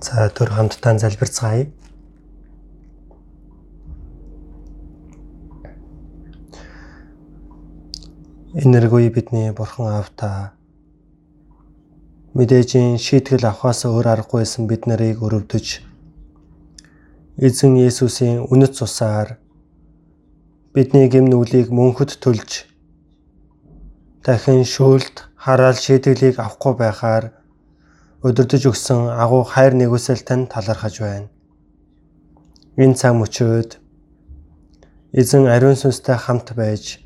За төр хамтдаа залбирцгаая. Энэргүй бидний бурхан аавта мэдээж шийтгэл авахаас өөр аргагүйсэн бид нарыг өрөвдөж эзэн Есүсийн үнэт цусаар бидний гэм нүглийг мөнхөд төлж дахин шүүлт хараал шийдэглийг авахгүй байхаар өдөрдөж өгсөн агуу хайр нэгүсэл тань талархаж байна. Энэ цаг мөчөөд эзэн ариун сүнстэй хамт байж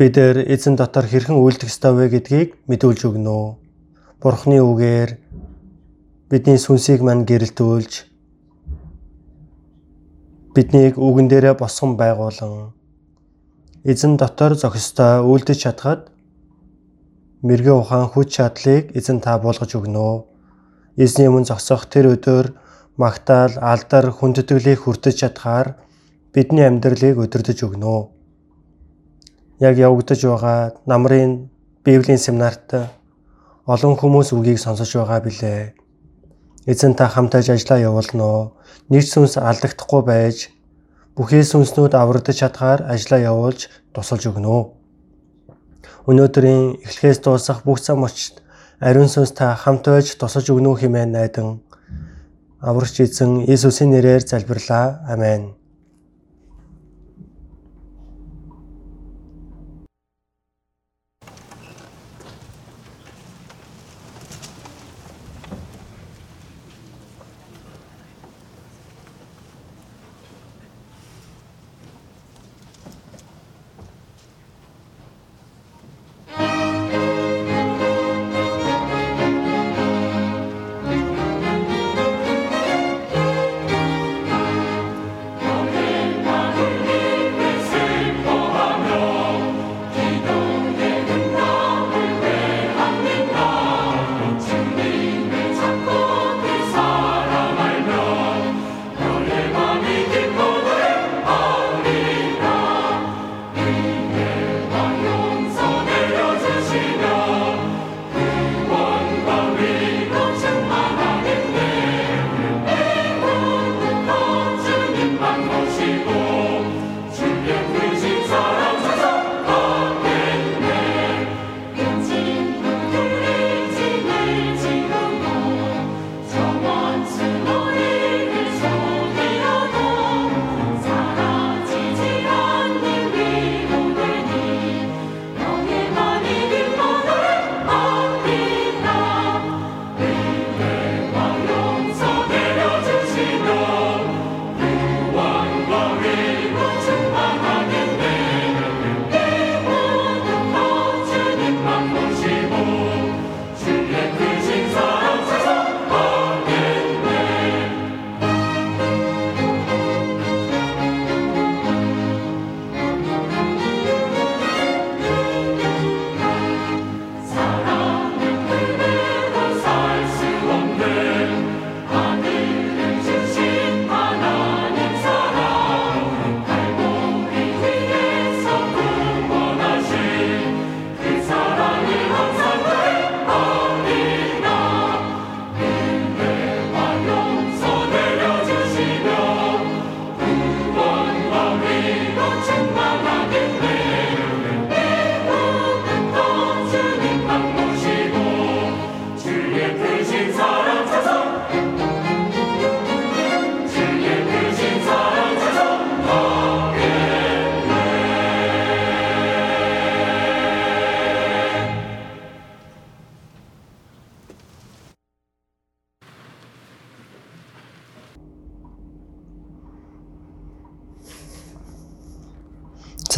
бид эзэн дотор хэрхэн үйлдэх ёстой вэ гэдгийг мэдүүлж өгнө. Бурхны үгээр бидний сүнсийг мань гэрэлтүүлж биднийг үгэн дээрээ босгон байгуулан эзэн дотор зохистой үйлдэж чадхад мэрэгэн ухаан хүч чадлыг эзэн та болгож өгнө. Эзний өмнө зогсох тэр өдөр магтаал, алдар, хүндэтгэлийг хүртэж чадхаар бидний амьдралыг өдөрдөж өгнө. Яг явагдаж байгаа намрын Библийн семинарт олон хүмүүс үгийг сонсож байгаа билээ. Эзэн та хамтаж ажиллаа явуулно. Нэг сүнс алдагдахгүй байж бүхий сүнснүүд аврагдаж чадхаар ажиллаа явуулж тусалж өгнө. Өнөөдрийн эхлэхээс дуусах бүх зам очид ариун сүнс та хамт байж тусалж өгнө хэмээн найдан аврагч эзэн Иесусийн нэрээр залбирлаа. Амен.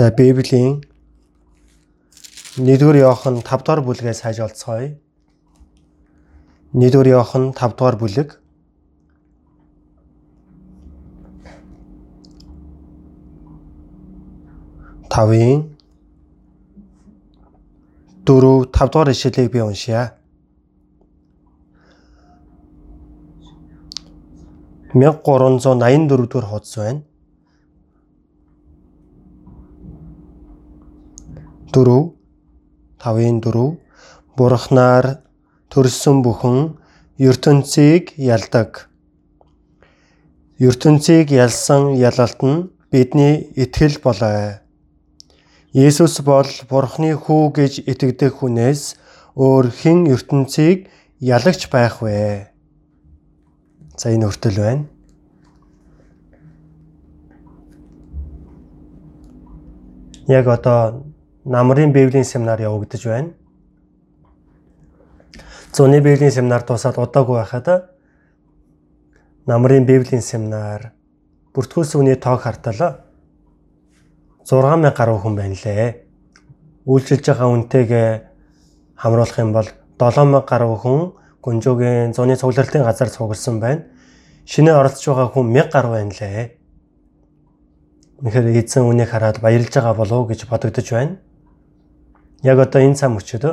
За Библийн 1-р Иохан 5-р бүлгээс хайж олцгоё. 1-р Иохан 5-р бүлэг тавын 4 5 дугаар ишлэлийг би уншия. 1384 дугаар хуудас байна. 4 5-ын 4 Бурхнаар төрсөн бүхэн ертөнцийг ялдаг. ертөнцийг ялсан ялалт нь бидний итгэл болоо. Есүс бол Бурхны хүү гэж итгэдэг хүнээс өөр хэн ертөнцийг ялагч байх вэ? За энэ өртөл байна. Яг одоо намрын библийн семинар явагдаж байна. Зуны библийн семинар дуусаад удаагүй байхад намрын библийн семинар бүртгүүлс үний тоог хартал 6000 гаруй хүн байна лээ. Үйлчилж байгаа үнтэйгээ хамруулах юм бол 7000 гаруй хүн Гүнжүүгийн зуны цугларлтын газар цугласан байна. Шинэ оролцож байгаа хүн 1000 гаруй байна лээ. Үнэхээр эзэн үнийг хараад баярлж байгаа болов уу гэж бодогдож байна. Яг одоо энэ цам өчөд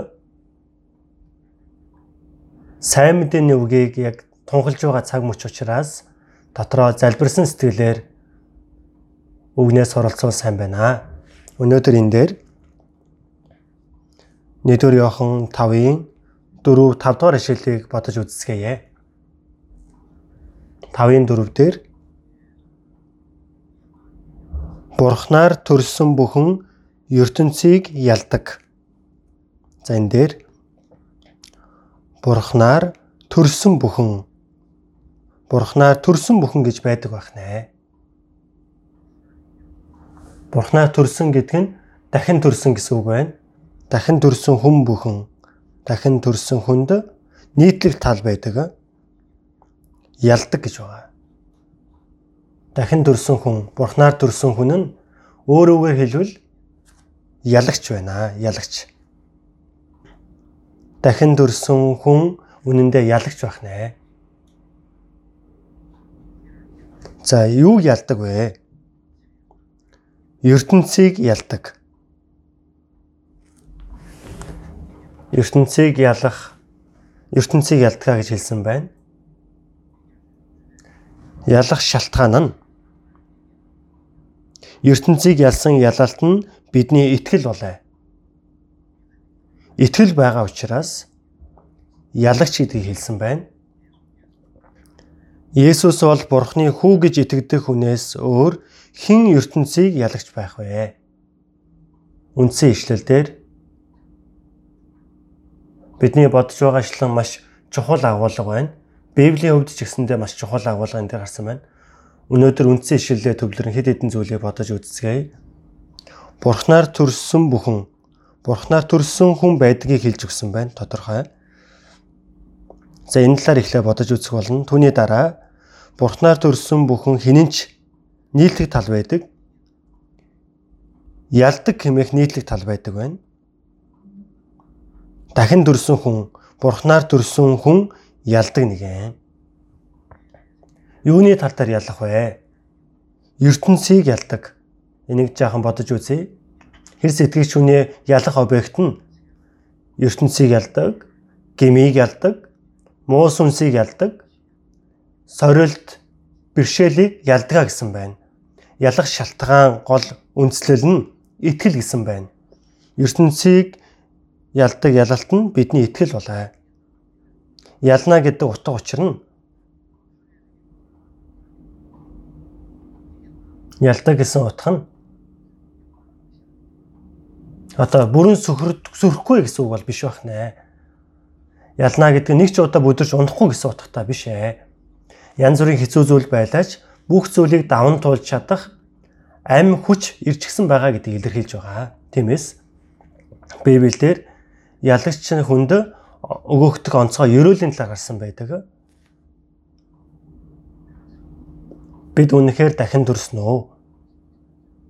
сайн мэдээний үгийг яг тунхилж байгаа цаг мөч учраас дотроо залбирсан сэтгэлээр үгнээс оролцвол сайн байна. Өнөөдөр энэ дээр Нэгдүгээр Иохан 5-ын 4 5 дугаар ишлэлийг бодож үзсгээе. 5-ын 4 дээр Бурхнаар төрсөн бүхэн ертөнцийг ялдаг. За энэ дээр Бурхнаар төрсөн бүхэн Бурхнаар төрсөн бүхэн гэж байдаг байх нэ. Бурхнаар төрсөн гэдэг нь дахин төрсөн гэсэн үг байна. Дахин төрсөн хүн бүхэн дахин төрсөн хүнд нийтлэг тал байдаг. Ялдаг гэж байгаа. Дахин төрсөн хүн, Бурхнаар төрсөн хүн нь өөрөөгөө хэлбэл ялагч байна. Ялагч. Дахин төрсөн хүн үнэндээ ялагч байх нэ. За юу ялдаг вэ? ертөнцийг ялдаг. ертөнцийг ялах ертөнцийг ялдгаа гэж хэлсэн байна. Ялах шалтгаан нь ертөнцийг ялсан ялалт нь бидний итгэл болоо. Итгэл байгаа учраас ялагч гэдгийг хэлсэн байна. Есүс бол Бурхны хүү гэж итгэдэг хүнээс өөр хэн ертөнцийг ялагч байх вэ? Үндсэн ишлэлдэр бидний бодож байгаачлан маш чухал агуулга байна. Библийн хувьд ч гэсэндээ маш чухал агуулга энэ дээр гарсан байна. Өнөөдөр үндсэн ишлэлээ төвлөрөн хэд хэдэн зүйлийг бодож үзцгээе. Бурхнаар төрсөн бүхэн Бурхнаар төрсөн хүн байдгийг хэлж өгсөн байна. Тодорхой. За энэ талаар ихлэ бодож үзэх болно. Түүний дараа Бурхнаар төрсөн бүхэн хинэнч нийтлэг тал байдаг. Ялдаг хэмээх нийтлэг тал байдаг байна. Дахин төрсөн хүн, Бурхнаар төрсөн хүн ялдаг нэгэн. Юуны тал дээр ялах вэ? ертөнцийг ялдаг. Энийг жаахан бодож үзье. Хэр сэтгэгч хүний ялах объект нь ертөнцийг ялдаг, гмийг ялдаг, муу сүнсийг ялдаг, сорилт бэрхшээлийг ялдгаа гэсэн байна. Ялах шалтгаан гол үндслэл нь итгэл гэсэн байна. ертөнцийг ялдаг ялалт нь бидний итгэл болоо. Ялна гэдэг утга учир нь ялдаг гэсэн утга нь одоо бүрэн сөхөрөхгүй гэсэн үг бол биш байх нэ ялна гэдэг нэг ч удаа бүдэрч унахгүй гэсэн утгатай биш ээ. Янз бүрийн хэцүү зүйл байлаач бүх зүйлийг даван туулж чадах ам хүч ирчихсэн байгаа гэдгийг илэрхийлж байгаа. Тиймээс Библиэлд ялагч хүнд өгөөгдөх онцгой ерөөлийн талаар гарсан байдаг. Бид үнэхээр дахин төрсөн үү?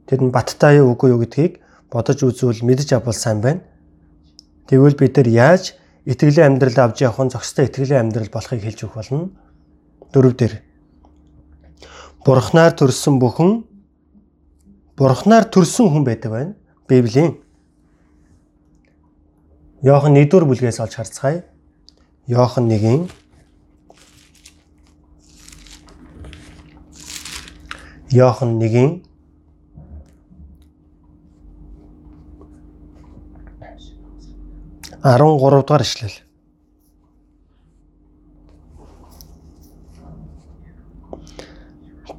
Тэр нь баттай юу үгүй юу гэдгийг бодож үзвэл мэдэж авбал сайн байна. Тэгвэл бид нар яаж итгэлийн амьдрал авч явах нь зохистой итгэлийн амьдрал болохыг хэлж өгөх болно. Дөрөв дээр Бурхнаар төрсөн бүхэн Бурхнаар төрсөн хүн байдаг байна. Библийн Йохан 1-р бүлгээс олж харцгаая. Йохан 1-ийн Йохан 1-ийн 13 дугаар ишлэл.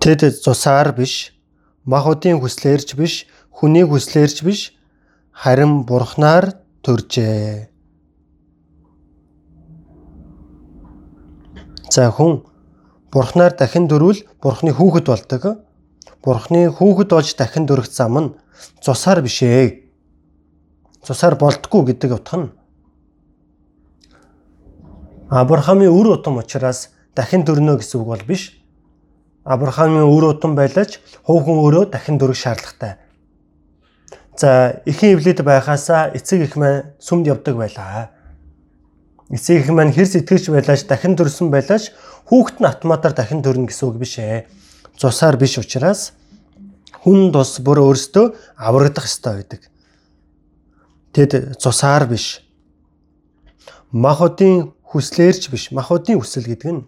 Тэд зусаар биш, махуудын хүслээрч биш, хүний хүслээрч биш, харин бурхнаар төржээ. За хүн бурхнаар дахин дөрвөл бурхны хүүхэд болдог. Бурхны хүүхэд болж дахин дөрөх зам нь цусаар биш ээ. Цусаар болдгоо гэдэг утга нь Авраамийн үр удам учраас дахин дөрнө гэсэн үг бол биш. Авраамийн үр удам байлаач хувь хүн өөрөө дахин дөрөх шаардлагатай. За эхийн эвлэд байхаасаа эцэг их маань сүмд явдаг байлаа. Эцэг их маань хэр сэтгэж байлаач дахин дөрсөн байлаач хүүхэд нь автоматар дахин дөрнө гэсэн үг биш ээ. Цусаар биш учраас хүн тус бүр өөртөө аврагдах ёстой байдаг. Тэд цусаар биш. Махуудын хүслээрч биш. Махуудын хүсэл гэдэг нь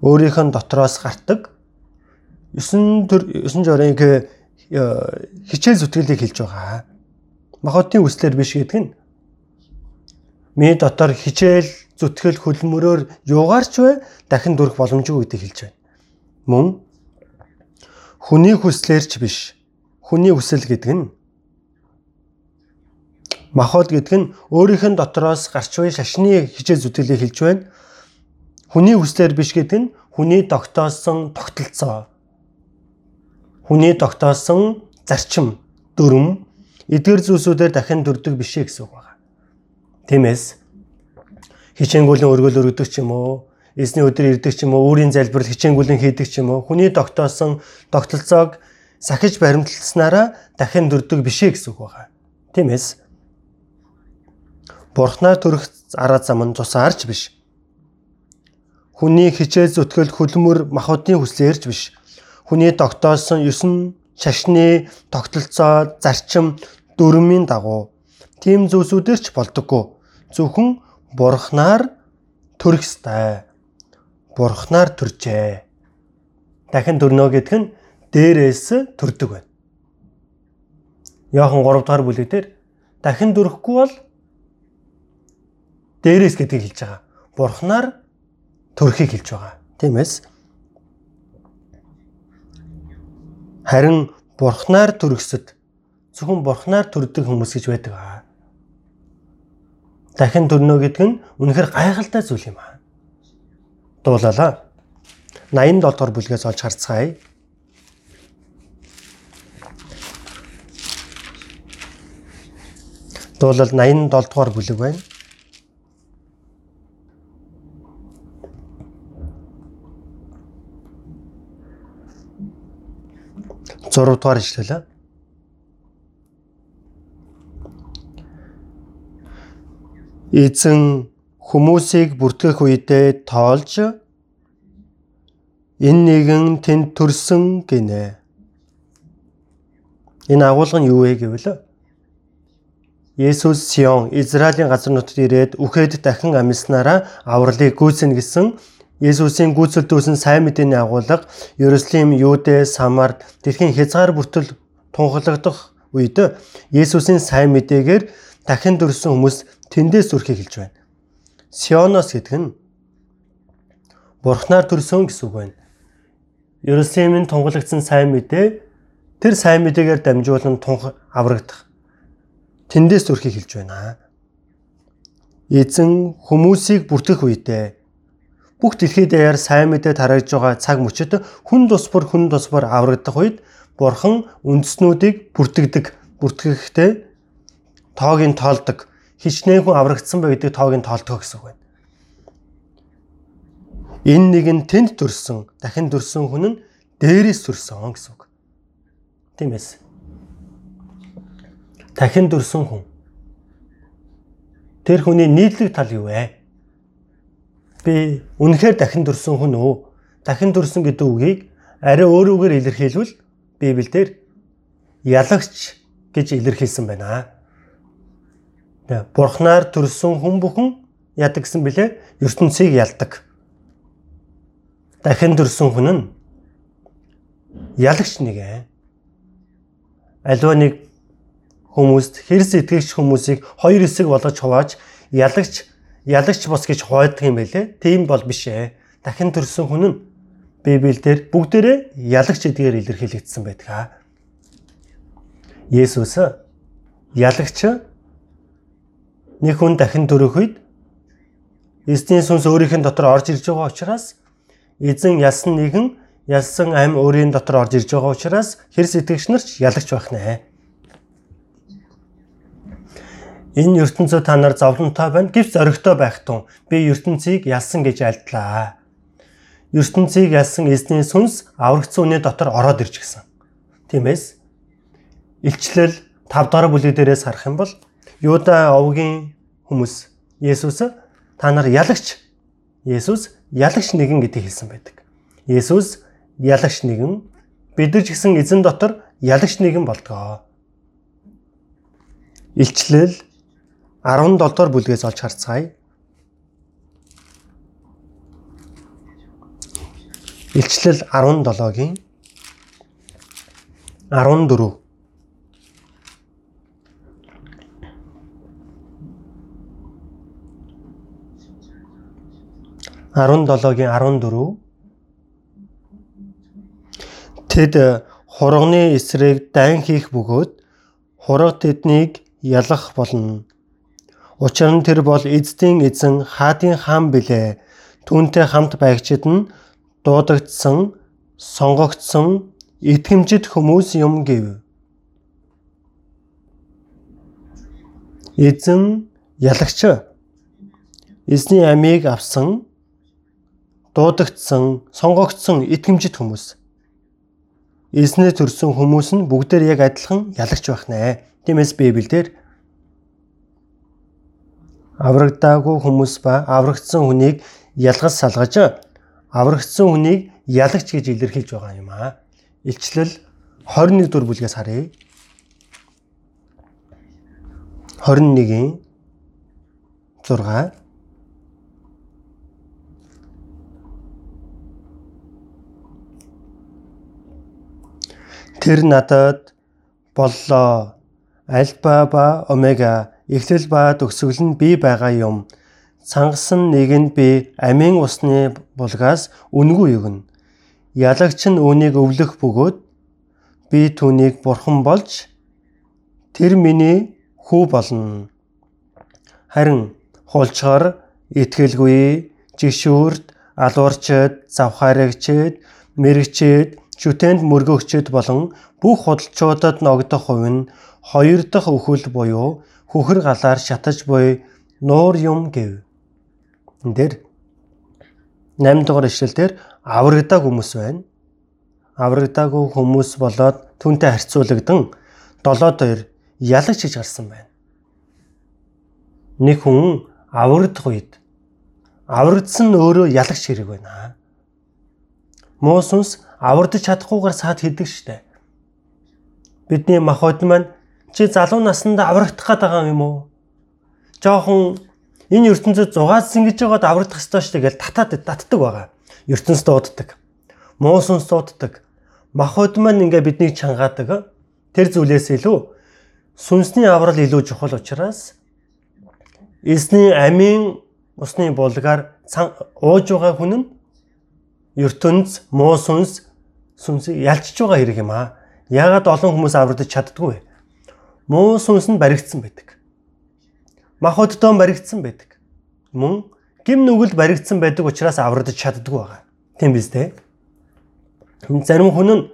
өөрийнх нь дотроос гардаг 9 төр 9 жорынг э, хичээл зүтгэлийг хэлж байгаа. Махотын үслэр биш гэдэг нь миний дотор хичээл зүтгэл хөлмөрөөр юугаарч вэ дахин дүрх боломжгүй гэдгийг хэлж байна. Мөн хүний хүслээрч биш. Хүний хүсэл гэдэг нь махот гэдэг нь өөрийнх нь дотроос гарч буй шашны хичээл зүтгэлийг хэлж байна. Хүний хүслээр биш гэдэг нь хүний тогтоосон тогтолцоо. Хүний тогтоосон зарчим, дүрм эдгээр зүйлсүүдээр дахин дүрдэг бишээ гэсэн үг байна. Тиймээс хичээнгүлэн өргөл өргөдөг ч юм уу, эзний өдөр ирдэг ч юм уу, өөрийн залбирал хичээнгүлэн хийдэг ч юм уу, хүний тогтоосон тогтолцоог сахиж баримтлснараа дахин дүрдэг бишээ гэсэн үг байна. Тиймээс Бурхнаар төрөх арга зам нь тусаарч биш Хүний хичээл зүтгэл хөлмөр махуудын хүслээрч биш. Хүний тогтоосон 9 шашны тогтолцоо, зарчим, дүрмийн дагуу тийм зүйлсүүдээр ч болдоггүй. Зөвхөн бурхнаар төрөх ёстой. Бурхнаар төржээ. Дахин төрнө гэдэг нь дээрээс төрдөг байна. Яахан 3 дугаар бүлэгдэр дахин дөрөхгүй бол дээрээс гэдгийг хэлж байгаа. Бурхнаар төрхийг хэлж байгаа. Тиймээс харин бурхнаар төрөхсөд зөвхөн бурхнаар төрдөг хүмүүс гэж байдаг аа. Дахин төрнө гэдэг нь үнэхээр гайхалтай зүйл юм аа. Дуулалаа. 87 дугаар бүлгээс олж харцгаая. Дуулал 87 дугаар бүлэг байна. 6 дугаар ишлэлээ. Эзэн хүмүүсийг бүртгэх үедээ тоолж энэ нэгэн тэнд төрсөн гинэ. Энэ агуулга нь юу вэ гэвэл Есүс Сион Израилийн газар нутгад ирээд үхээд дахин амьснараа авралыг гүйцэнэ гэсэн Есүсийн гүйцэлдүүлсэн сайн мэдээний агуулга Ерөслим, Юудэ, Самар дэлхийн хязгаар бүртэл тунхаглагдах үед Есүсийн сайн мэдээгээр дахин дөрсөн хүмүүс тэндээс зүрхийг хэлж байна. Сионос гэдэг нь Бурхнаар төрсөн гэсэн үг байна. Ерөслимийн тунхаглагдсан сайн мэдээ тэр сайн мэдээгээр дамжуулан тунх аврагдах. Тэндээс зүрхийг хэлж байна. Эзэн хүмүүсийг бүртгэх үедээ бүх дэлхийд даяар сайн мэдээ тарааж байгаа цаг мөчид хүн тус бүр хүн тус бүр аврагдах үед бурхан үндэснүүдийг бүртгэдэг. Бүртгэхдээ тоогийн тоолдог. Хичнээн хүн аврагдсан бай гэдэг тоогийн тоолдог гэсэн үг байна. Энэ нэг нь тэнд төрсөн, дахин төрсөн хүн нь дээрээс төрсөн гэсэн үг. Тиймээс дахин төрсөн хүн тэр хүний нийтлэг тал юу вэ? Би үнэхээр дахин төрсөн хүн өө. Дахин төрсөн гэдэг үгийг арай өөрөөр илэрхийлвэл Библиэлд ялагч гэж илэрхийлсэн байна. Бурхнаар төрсөн хүн бүхэн яадаг гэсэн бэлээ? ертөнцийг ялдаг. Дахин төрсөн хүн нь ялагч нэг ээ. Аливаа нэг хүмүүст хэрс итгэгч хүмүүсийг хоёр хэсэг болгож хувааж ялагч ялагч бос гэж хойдог юм байлээ. Тийм бол биш ээ. Дахин төрсөн хүн нь Библиэлд бүгдээрээ ялагч эдгээр илэрхийлэгдсэн байдаг. Есүс ялагч нэг хүн дахин төрөх үед эзний сүнс өөрийнх нь дотор орж ирж байгаа учраас эзэн ялсан нэгэн ялсан ам өөрийн дотор орж ирж байгаа учраас хэр сэтгэгч нар ч ялагч байх нэ. Энэ ертөнцөө та нар зовлонтой байна. Гэвч зоригтой байх тун би ертөнцийг ялсан гэж альдлаа. ертөнцийг ялсан эзний сүнс аврагдсан үний дотор ороод ирж гисэн. Тиймээс илчлэл 5 дахь бүлэг дээрээс харах юм бол Юда овгийн хүмүүс Есүс та нар ялагч Есүс ялагч нэгэн гэдгийг хэлсэн байдаг. Есүс ялагч нэгэн бид нар ч гэсэн эзэн дотор ялагч нэгэн болдгоо. Илчлэл 17 дугаар бүлгээс олж харцгаая. Илчлэл 17-гийн 14 17-гийн 14 Тэд хурганы эсрэг дайн хийх бөгөөд хурга тэднийг ялах болно. Учир нь тэр бол эздийн эзэн хаадын хаан билээ. Түүнтэй хамт байгчид нь дуудагдсан, сонгогдсон итгэмжит хүмүүс юм гэв. Эзэн ялагч эзний амийг авсан дуудагдсан, сонгогдсон итгэмжит хүмүүс. Эзнээ төрсэн хүмүүс нь бүгдээр яг адилхан ялагч байх нэ. Тиймээс Библиэлд аврагдаагүй хүмүүс ба аврагдсан хүнийг ялгаж салгаж аврагдсан хүнийг ялагч гэж илэрхийлж байгаа юм аа. Илчлэл 21 дугаар бүлгээс харъя. 21-ийн 6 Тэр надад боллоо. Альфа ба омега эхлэл ба төгсгөл нь би байгаа юм. Цангасан нэг нь би амийн усны булгаас үнгүй өгнө. Ялагч нь үүнийг өвлөх бөгөөд би түүнийг бурхан болж тэр миний хүү болно. Харин хулчгаар итгэлгүй жишүүрт алуурчд завхаарэгчд мэрэгчд шүтэнд мөргөгчд болон бүх худалчуудад ногдох хувь нь хоёр дахь өхөл буюу хөхөр галаар шатаж буй нуур юм гэв. Энд дээр 8 дугаар ишлэлдэр аврагдаг хүмүүс байна. Аврагдаагүй хүмүүс болоод түнтэй харьцуулагдсан долоод хоёр ялагч гэж гарсан байна. Нэг хүн аврагдах үед аврагдсан өөрөө ялагч хэрэг байна. Муу сүнс авардаж чадахгүйгээр саад хийдэг штэ. Бидний махбод маань чи залуу наснд аврагдах гээд байгаа юм уу? Жохон энэ ертөнцид зугаас ингэж байгаад аврагдах ёстой штэ гэж татаад татдаг байгаа. ертөнцид дууддаг. Муу сүнс дууддаг. Махбод маань ингээ биднийг чангаадаг. Тэр зүйлээс илүү сүнсний аврал илүү чухал учраас эзний амийн усны булгаар ууж байгаа хүн нь ертөнц муу сүнс сүнсийг ялчж байгаа хэрэг юм аа. Яагаад олон хүмүүс аврагдаж чаддгүй вэ? Муу сүнс нь баригдсан байдаг. Махбоддоо баригдсан байдаг. Мөн гим нүгэл баригдсан байдаг учраас аврагдаж чаддгүй байгаа. Тийм биз дээ? Зарим хүн нь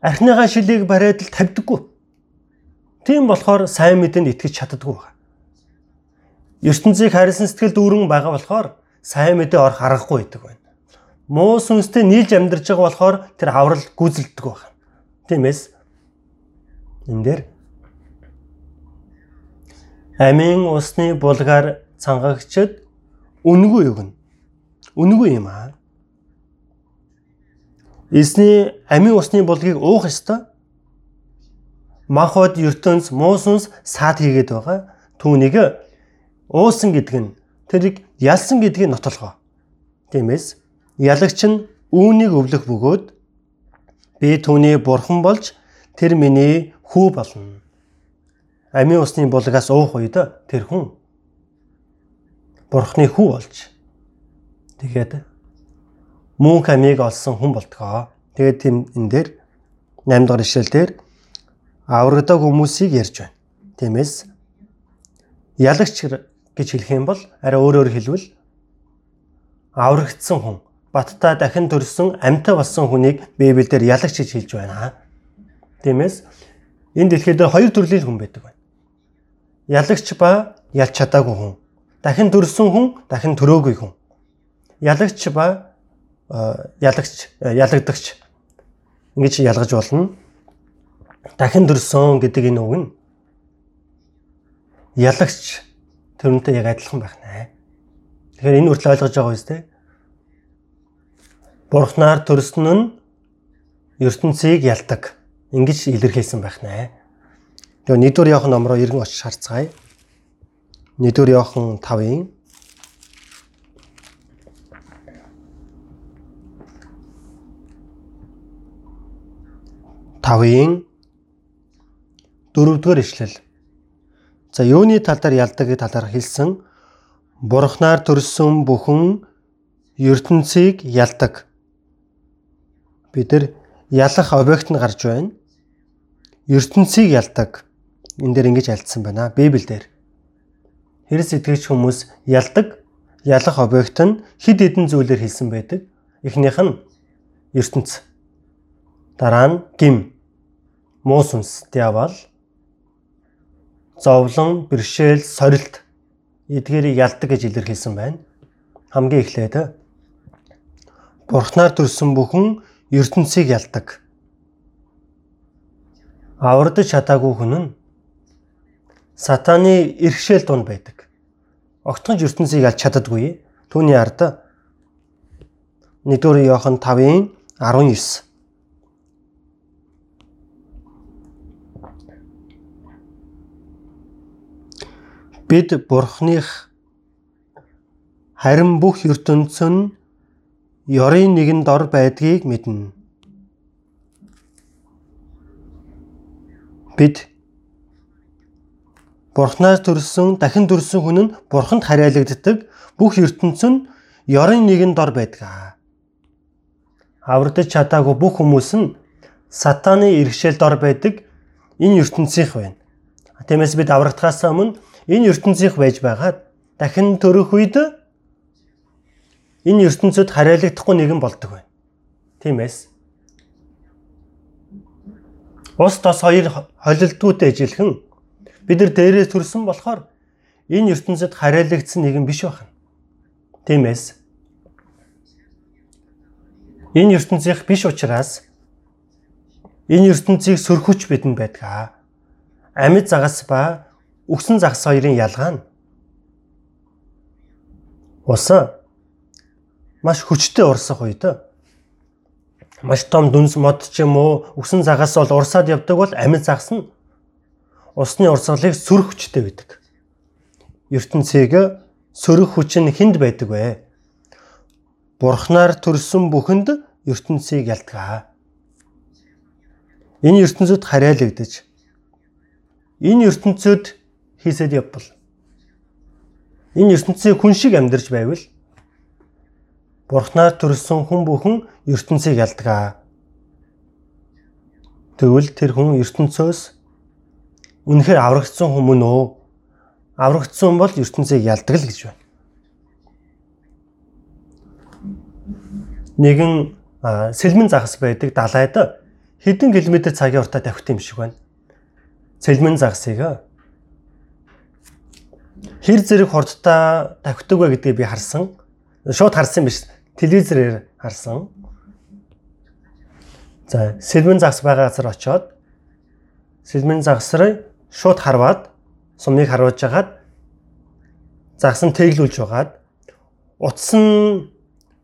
архиныхаа шилийг бариад л тавьдаггүй. Тийм болохоор сайн мэдэнд итгэж чаддаггүй байгаа. ертөнцийг харилсан сэтгэл дүүрэн байгаа болохоор сайн мэдээ орох аргагүй байдаг байна муу сүнстэй нийлж амьдарч байгаа болохоор тэр аврал гүйцэлдэг байна. Тиймээс энэ дээр амийн усны булгаар цангагчд үнгүй өгнө. Үнгүй юм аа. Эзний амийн усны булгийг уух ёстой. Махбод ертөнц муу сүнс саад хийгээд байгаа. Түүнийг уусан гэдэг нь тэрийг ялсан гэдгийг нотолгоо. Тиймээс Ялагч нь үүнийг өвлөх бөгөөд би түүний бурхан болж тэр миний хүү болно. Амийн усны булгаас уух үед тэр хүн бурхны хүү болж тэгээд мөн камиг олсон хүн болтгоо. Тэгээд тийм энэ дээр 8 дахь ишлэл дээр аврагдаг хүмүүсийг ярьж байна. Тиймээс ялагч гэж хэлэх юм бол арай өөрөөр хэлбэл аврагдсан хүн баттай дахин төрсөн амьтаа болсон хүнийг Библиэлд ялагч гэж хэлж байна. Тиймээс энэ дэлхийд хоёр төрлийн хүн байдаг байна. Ялагч ба ялч чадаагүй хүн. Дахин төрсөн хүн, дахин төрөөгүй хүн. Ялагч ба ялагч ялагдагч ингэж ялгаж болно. Дахин төрсөн гэдэг энэ үг нь ялагч тэрнтэй яг адилхан байх нэ. Тэгэхээр энэ үртэл ойлгож байгаа биз дээ. Бурхнаар төрсөн нь ертөнцийг ялдаг. Ингэж илэрхийлсэн байх нэ. Тэгээ нэгдүгээр явах номроо иргэн очиж харцгаая. Нэгдүгээр явах 5-ын тавын дөрөвдүгээр ишлэл. За юуны тал дээр ялдаг талаар хэлсэн. Бурхнаар төрсөн бүхэн ертөнцийг ялдаг. Бид нар ялах объект нь гарч байна. ертөнцийг ялдаг. Энд дээр ингэж альцсан байна. Библиэлд. Хэрэс итгэж хүмүүс ялдаг. Ялах объект нь хид хідэн зүйлээр хэлсэн байдаг. Эхнийх нь ертөнц. Дараа нь гим. Муу сүнс, диавол зовлон, бэршээл, сорилт эдгээрийг ялдаг гэж илэрхийлсэн байна. Хамгийн эхлээд Бурхнаар төрсөн бүхэн ертөнцийг ялдаг. Авардаж чадаагүй хүн нь сатаны иргэшэл дунд байдаг. Огтхонч ертөнцийг алж чаддаггүй. Түүний ард 1-р Иохан 5-ын 19 бид бурхных харин бүх ертөнц нь ёрын нэгэнд ор байдгийг мэднэ. Бид Бурхнаас төрсөн, дахин төрсөн хүн нь Бурханд хариалагддаг. Бүх ертөнц нь ёрын нэгэнд ор байдаг. Аврагдаж чадаагүй бүх хүмүүс нь сатаны иргэшээлд ор байдаг. Энэ ертөнцийнх байна. Тиймээс бид аврагдахаас өмнө энэ ертөнцийнх байж байгаад дахин төрөх үед энэ ертөнцид хариалагдахгүй нэгэн болдог байна. Тиймээс ус тос хоёр холилдгүйтэй ижилхэн бид нар дээрээс төрсөн болохоор энэ ертөнцид хариалагдсан нэгэн биш байна. Тиймээс энэ ертөнцийнх биш учраас энэ ертөнцийг сөрхөж бидэнд байдаг. Амьд загас ба үгсэн загас хоёрын ялгаа нь ус маш хүчтэй урсах үед маш том дүнс мод ч юм уу үгсэн загас бол урсаад явдаг бол амьд загас нь усны урсгалыг сөрөх хүчтэй байдаг. ертөнцийг сөрөх хүч нь хүнд байдаг вэ? Бурхнаар төрсөн бүхэнд ертөнцийг ялтгаа. Энэ ертөнцид хариалагдаж энэ ертөнцид хийсэд явбал энэ ертөнцийн хүн шиг амьдарч байвал Бурхнаар төрсөн хүн бүхэн ертөнцийг ялдгаа. Тэгвэл тэр хүн ертөнцөөс үнэхээр аврагдсан хүмүүн өө аврагдсан бол ертөнцийг ялдаг л гэж байна. Нэгэн сэлмэн загас байдаг далайд хэдэн километр цагийн уртаа тавьх юм шиг байна. Сэлмэн загасыг хэр зэрэг хурдтай тавхидаг вэ гэдгийг би харсан. Шууд харсан биш. Телевизээр харсан. За, сэлмэн загас байгаа газар очоод сэлмэн загасрыг шууд харваад сумныг харуулж хагаад загас нь тэглүүлж байгаад утас нь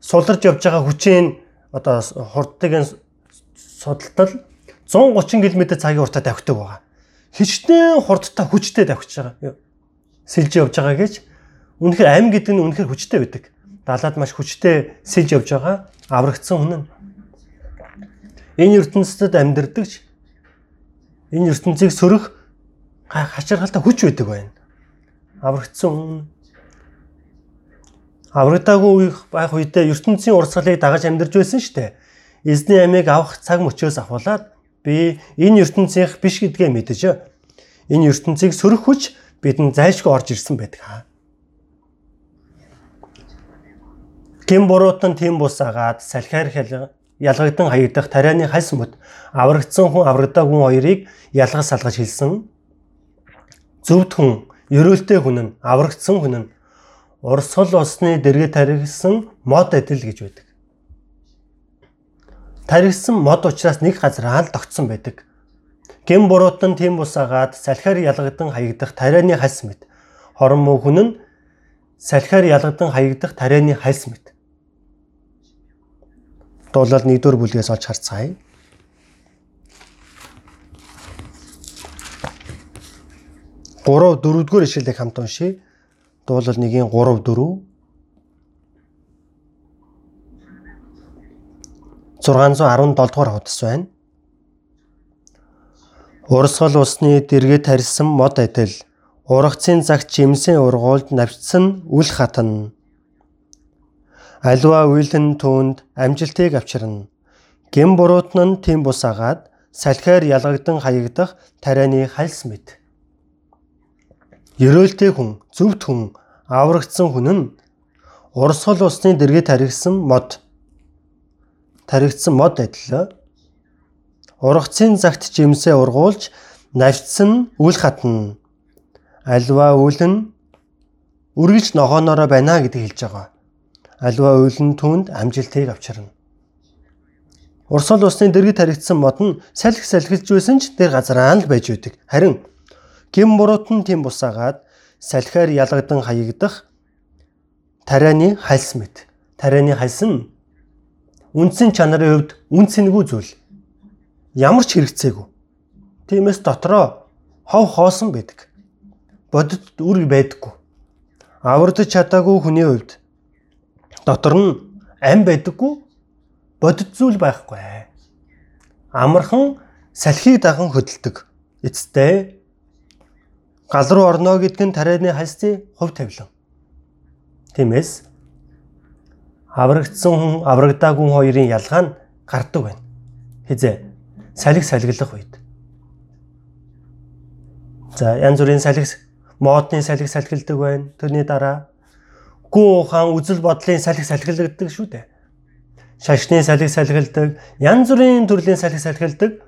суларж явж байгаа хүчийн одоо хурдтайг судалтал 130 км цагийн уртаа давхдаг байгаа. Хичнээн хурдтай хүчтэй давхиж байгаа сэлж явж байгаа гэж үнэхээр ам гэдэг нь үнэхээр хүчтэй байдаг. Далаад маш хүчтэй сэлж явж байгаа аврагдсан хүн нь энэ ертөнцид амьдэрдэгч энэ ертөнцийг сөрөх хачирхалтай хүч байдаг байна. Аврагдсан хүн аврагдаагүй байх үедээ ертөнцийн урсгалыг дагаж амьдарч байсан шүү дээ. Эзний амийг авах цаг мөчөөс ахуулаад би энэ ертөнцийнх биш гэдгээ мэдэж энэ ертөнцийг сөрөх хүч бидэнд зайлшгүй орж ирсэн байдаг хаа. Гин буруутан тийм бус агаад салхиар ялгагдан хаягдах тарианы хальс мөд аврагдсан хүн аврагдаагүй хүн хоёрыг ялгаж салгаж хэлсэн. Зөвд хүн, ерөөлтэй хүн нь аврагдсан хүн нь урсгал усны дэргэ таригсан мод адил гэж байдаг. Таригсан мод учраас нэг газар хаал тогтсон байдаг. Гин буруутан тийм бус агаад салхиар ялгагдан хаягдах тарианы хальс мэд. Хорон мөн хүн нь салхиар ялгагдан хаягдах тарианы хальс мэд дуулал 1-р бүлгээс олж харцгаая. Гурав дөрөвдүгээр ишлэлийг хамт уншийе. Дуулал 1-ийн 3 4 617 дугаар хуудас байна. Урсгал усны дэргэд тарьсан мод адил ургацын загт жимсэн ургуулд навчсан үл хатан Аливаа үйлэн түүнд амжилтыг авчирна. Гин буруутан нь тийм бус агаад салхиар ялгагдан хаягдах тарианы хальс мэд. Ерөөлтэй хүн, зөвхт хүн, аврагдсан хүн нь урсгал усны дэргэд таригсан мод таригдсан мод адил ургацын загт жимсээ ургуулж навчсан үл хатна. Аливаа үл нь үргэлж ногооноороо байна гэдгийг хэлж байгаа аливаа уйлын түнд амжилтыг авчирна. Урсгал усны дэргэд таригдсан мод нь салхи салхилж байсан ч тэр газараа л байж үүдэг. Харин гим буруут нь тийм бусаагаад салхиар ялгадан хаягдах тарианы хальс мэт. Тарианы хальс нь үндсэн чанарын хувьд үнцэнгүй зүйл. Ямар ч хэрэгцээгүй. Тиймээс дотроо хов хоосон байдаг. Бодит үр байдаггүй. Авардаж чадаагүй хүний хувьд дотор нь ам байдаггүй бодит зүйл байхгүй. Амархан салхийг даган хөдөлдөг. Эцтэй гал руу орно гэдэг нь тарианы хальсны хувь тавилан. Тиймээс аврагдсан хүн аврагдаагүй хоёрын ялгаа нь гардаг байна. Хизээ салхи салгилах үед. За янз бүрийн салхи модны салхи салхилдаг байна. Тэрний дараа гүн ухаан үзэл бодлын салхи салхилагддаг шүү дээ. Шашны салхи салхилдаг, янз бүрийн төрлийн салхи салхилдаг.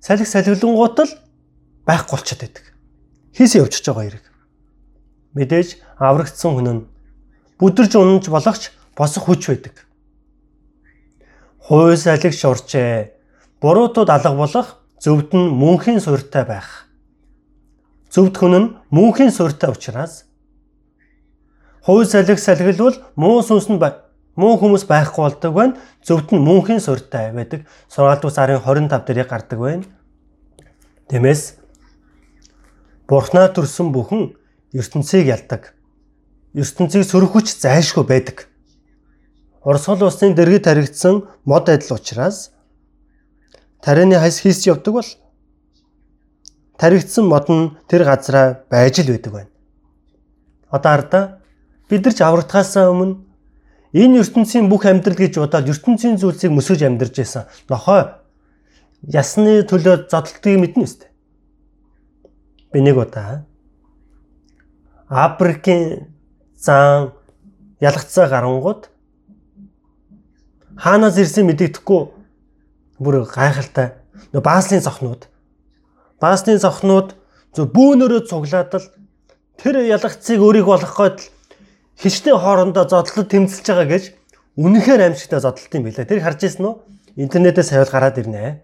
Салхи салхилангуут л байхгүй болчиход байдаг. Хийсэн явчихж байгаа хэрэг. Мэдээж аврагдсан хүн нь бүдэрж унаж болохч босох хүч байдаг. Хууль салхи шурчээ. Буруутууд алга болох зөвд нь мөнхийн суурьтай байх. Зөвд хүн нь мөнхийн суурьтай учраас Хувь салхи салхилвал муу сүнс нь муу хүмүүс байхгүй болдог байна. Зөвхөн нь мөнхийн суртай байдаг. Сургаалт ус арын 25 дээрээ гардаг байна. Тиймээс Бурхнаа төрсөн бүхэн ертөнцийг ялдаг. ертөнцийг сөрөх хүч зайлшгүй байдаг. Орсгол усны дэргэд таригдсан мод адил учраас тарианы хайс хийсч явдаг бол таригдсан мод нь тэр газараа байж л байдаг байна. Одоо ардаа бид нар ч аврагдахаас өмнө энэ ертөнцийн бүх амьдрал гэж удаад ертөнцийн зүйлсийг мөсөж амьдарч байсан. Нохой ясны төлөө зодтолтыг мэднэ үстэй. Би нэг удаа Африкийн зан ялгцаа гарангууд хаанаас ирсэн мэдэгдэхгүй бүр гайхалтай. Нөө бааслын цохнууд. Бааслын цохнууд зөв бөөнөрөө цуглаад л тэр ялгцыг өөрийг болох гээд хичнээн хоорондоо зодлол тэмцэлж байгаа гэж үнэхээр аимшигтай зодлолт юм билээ. Тэр харж ирсэн үү? Интернетээс хавьд гараад ирнэ.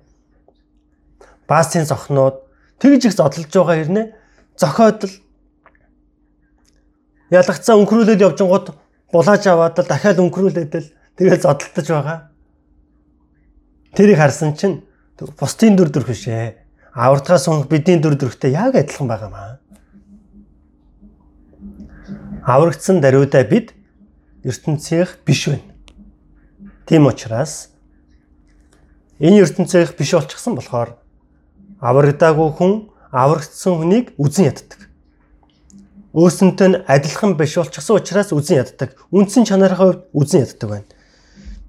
Баасын зохнууд тэгж их зодлолж байгаа хэрнэ. Зохиод л ялгцаа өнхрүүлээд явжингууд булааж аваад л дахиад өнхрүүлээд л тэгэл зодтолтож байгаа. Тэрийг харсан чинь бусдын дүр төрх бишээ. Аврагтаас унх бидний дүр төрхтэй яг адилхан байгаа маа аврагдсан даруйдаа бид ертөнцийнх биш байна. Тийм учраас энэ ертөнцийнх биш болчихсон болохоор аврагдаагүй хүн аврагдсан хүнийг үзэн яддаг. өөрсөнтэй нь адилхан биш болчихсон учраас үзэн яддаг. Үндсэн чанарын хувьд үзэн яддаг байна.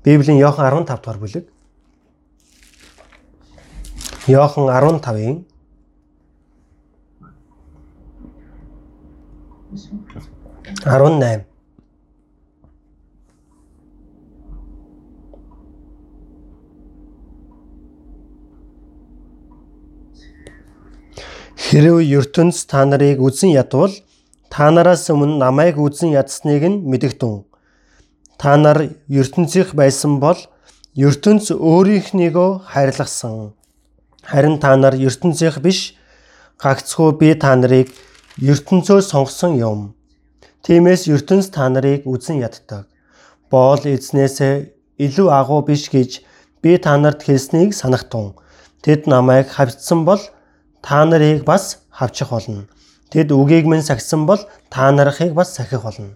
Библийн Иохан 15 дугаар бүлэг. Иохан 15-ын 18 Хэрв ертөнц та нарыг үзэн ядвал та нараас өмнө намайг үзэн ядсныг нь мэдэгтэн. Та нар ертөнцийнх байсан бол ертөнц өөрийнхнийгөө хайрлахсан. Харин та нар ертөнцийнх биш гагцхүү би та нарыг ертөнцөө сонгосон юм. Тиймээс ертөнц та нарыг үзэн яддаг. Боол эзнээсээ илүү агуу биш гэж би та нарт хэлснийг санахтун. Тэд намайг хавцсан бол та нарыг бас хавчих болно. Тэд үгийг минь сахисан бол та нарыг бас сахих болно.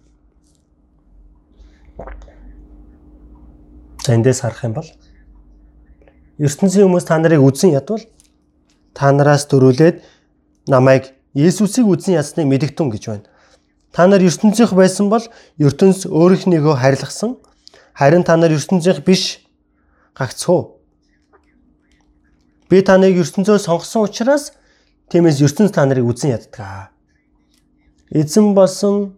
За эндээс харах юм бол ертөнцийн хүмүүс та нарыг үзэн ядвал та нараас дөрүүлээд намайг Есүсийг үзэн ядсныг мэдэгтэн гэж байна. Та нар ертөнцийнх байсан бол ертөнц өөрийнхнийгөө харилгасан. Харин та нар ертөнцийнх биш гагцхүү. Би та нарыг ертөнцөө сонгосон учраас Тиймээс ертөнц та нарыг үзэн яддаг. Эзэн болсон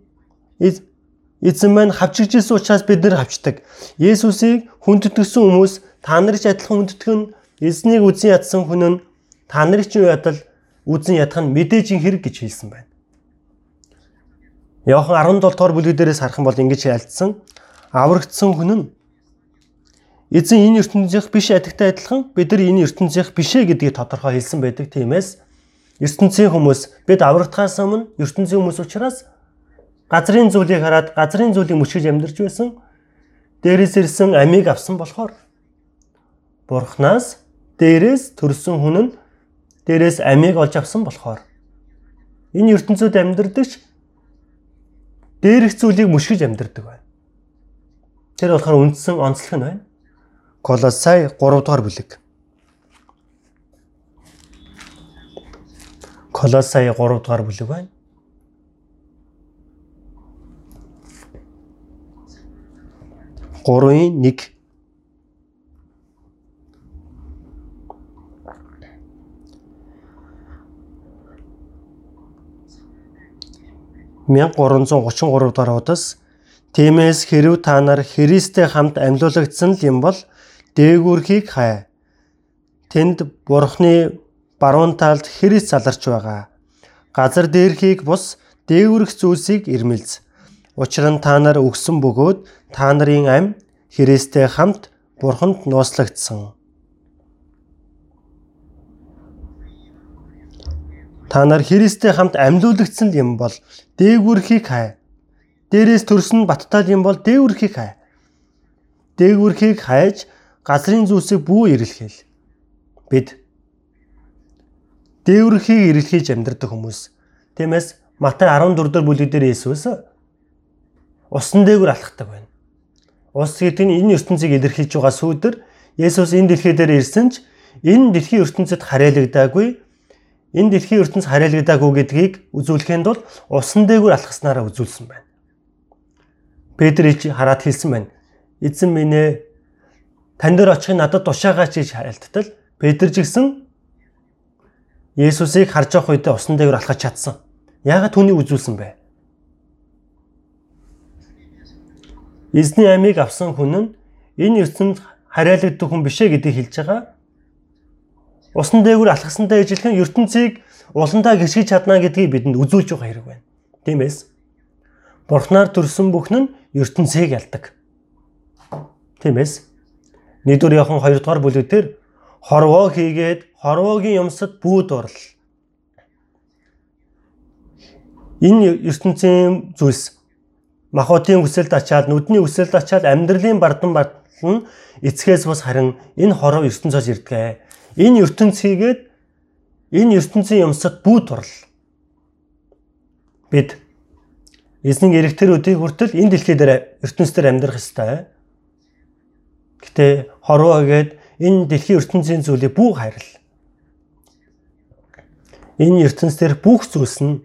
эзэн маань хавчигжсэн учраас бид нар хавчдаг. Есүсийг хүндэтгсэн хүмүүс та нар ч адилхан хүндэтгэн эзнийг үзэн ядсан хүн нь та нарыг ч ядал үзэн ядах нь мэдээж хэрэг гэж хэлсэн байна. Иохан 17 дугаар бүлэг дээрээс харах юм бол ингэж ялцсан. Аврагдсан хүн нь эзэн энэ ертөнцийнх биш адигтай адилхан бид нар энэ ертөнцийнх бишээ гэдгийг тодорхой хэлсэн байдаг. Тиймээс ертөнцийн хүмүүс бид аврагдахаас өмнө ертөнцийн хүмүүс учраас газрын зүйлийг хараад газрын зүйлийг мөчгөж амьдарч байсан. Дээрээс ирсэн амийг авсан болохоор Бурханаас дээрээс төрсөн хүн нь дээрээс амийг олж авсан болохоор энэ ертөнцид амьдардагч дээрх зүйлийг мөшгөж амьдардаг байна. Тэр болохоор үндсэн онцлог нь байна. Колосай 3 дугаар бүлэг. Колосай 3 дугаар бүлэг байна. Гурвын 1 1333 дугаар удаас Тиймээс хэрв та нар Христтэй хамт амьлуулагдсан л юм бол дээгүүрхийг хай. Тэнд Бурхны баруун талд Христ заларч байгаа. Газар дээрхийг бус дээгүрх зүйлсийг ирмэлз. Учир нь та нар өгсөн бөгөөд та нарын ам Христтэй хамт Бурханд нууцлагдсан. Та нар Христтэй хамт амьлуулагдсан юм бол дээгүрхийг хай. Дээрээс төрсөн баттал юм бол дээгүрхийг хай. Дээгүрхийг хайж газрын зүйлсийг бүү ирэлхийл. Бид дээврхийг эргэлхийж амьдардаг хүмүүс. Тиймээс Матай 14 дэх бүлэг дээр Иесус усан дээгүр алхдаг байна. Ус гэдэг нь энэ ертөнцийг илэрхийлж байгаа сүүдэр Есүс энэ дэлхий дээр ирсэн ч энэ дэлхийн ертөнцид харьяалагдаагүй энэ дэлхийн ертөнц харьяалагдаагүй гэдгийг үзүүлэхэд бол усан дээгүр алхаснараа үзүүлсэн байна. Петрич хараад хэлсэн байна. Эзэн минь ээ тань дээр очихыг надад тушаагач гэж хайлттал Петр ч гэсэн Есүсийг харж явах үедээ усан дээр алхаж чадсан. Яагаад түүнийг үзүүлсэн бэ? Эзний амийг авсан хүн нь энэ ертөнд харьяалагддаг хүн бишээ гэдгийг хэлж байгаа. Усан дээгүүр алхасантай ижилхэн ертөнцийг уландаа гიშгэж чадна гэдгийг бидэнд үзүүлж байгаа хэрэг байна. Тиймээс Бурхнаар төрсөн бүхэн нь ертөнцийг ялдаг. Тиймээс 1-р Иохан 2 дугаар бүлэг дээр хорвоо хийгээд хорвоогийн юмсад бүүд орл. Энэ ертөнцийн зүйлс махбодын үсэлд ачаад нүдний үсэлд ачаад амьдралын бардан батлан эцгээс бас харин энэ хороо ертөнцөөс ирдэг. Энэ ертөнц хийгээд энэ ертөнцийн юмсад бүүд орл. Бид эзний эрэгтэрүүдийг хүртэл энэ дэлхий дээр ертөнцийн амьдрах ёстой. Гэтэ хорвоо гээд энэ дэлхийн ертөнцийн зүйлийг бүх хайрл. Энэ ертөнцийн бүх зүйлс нь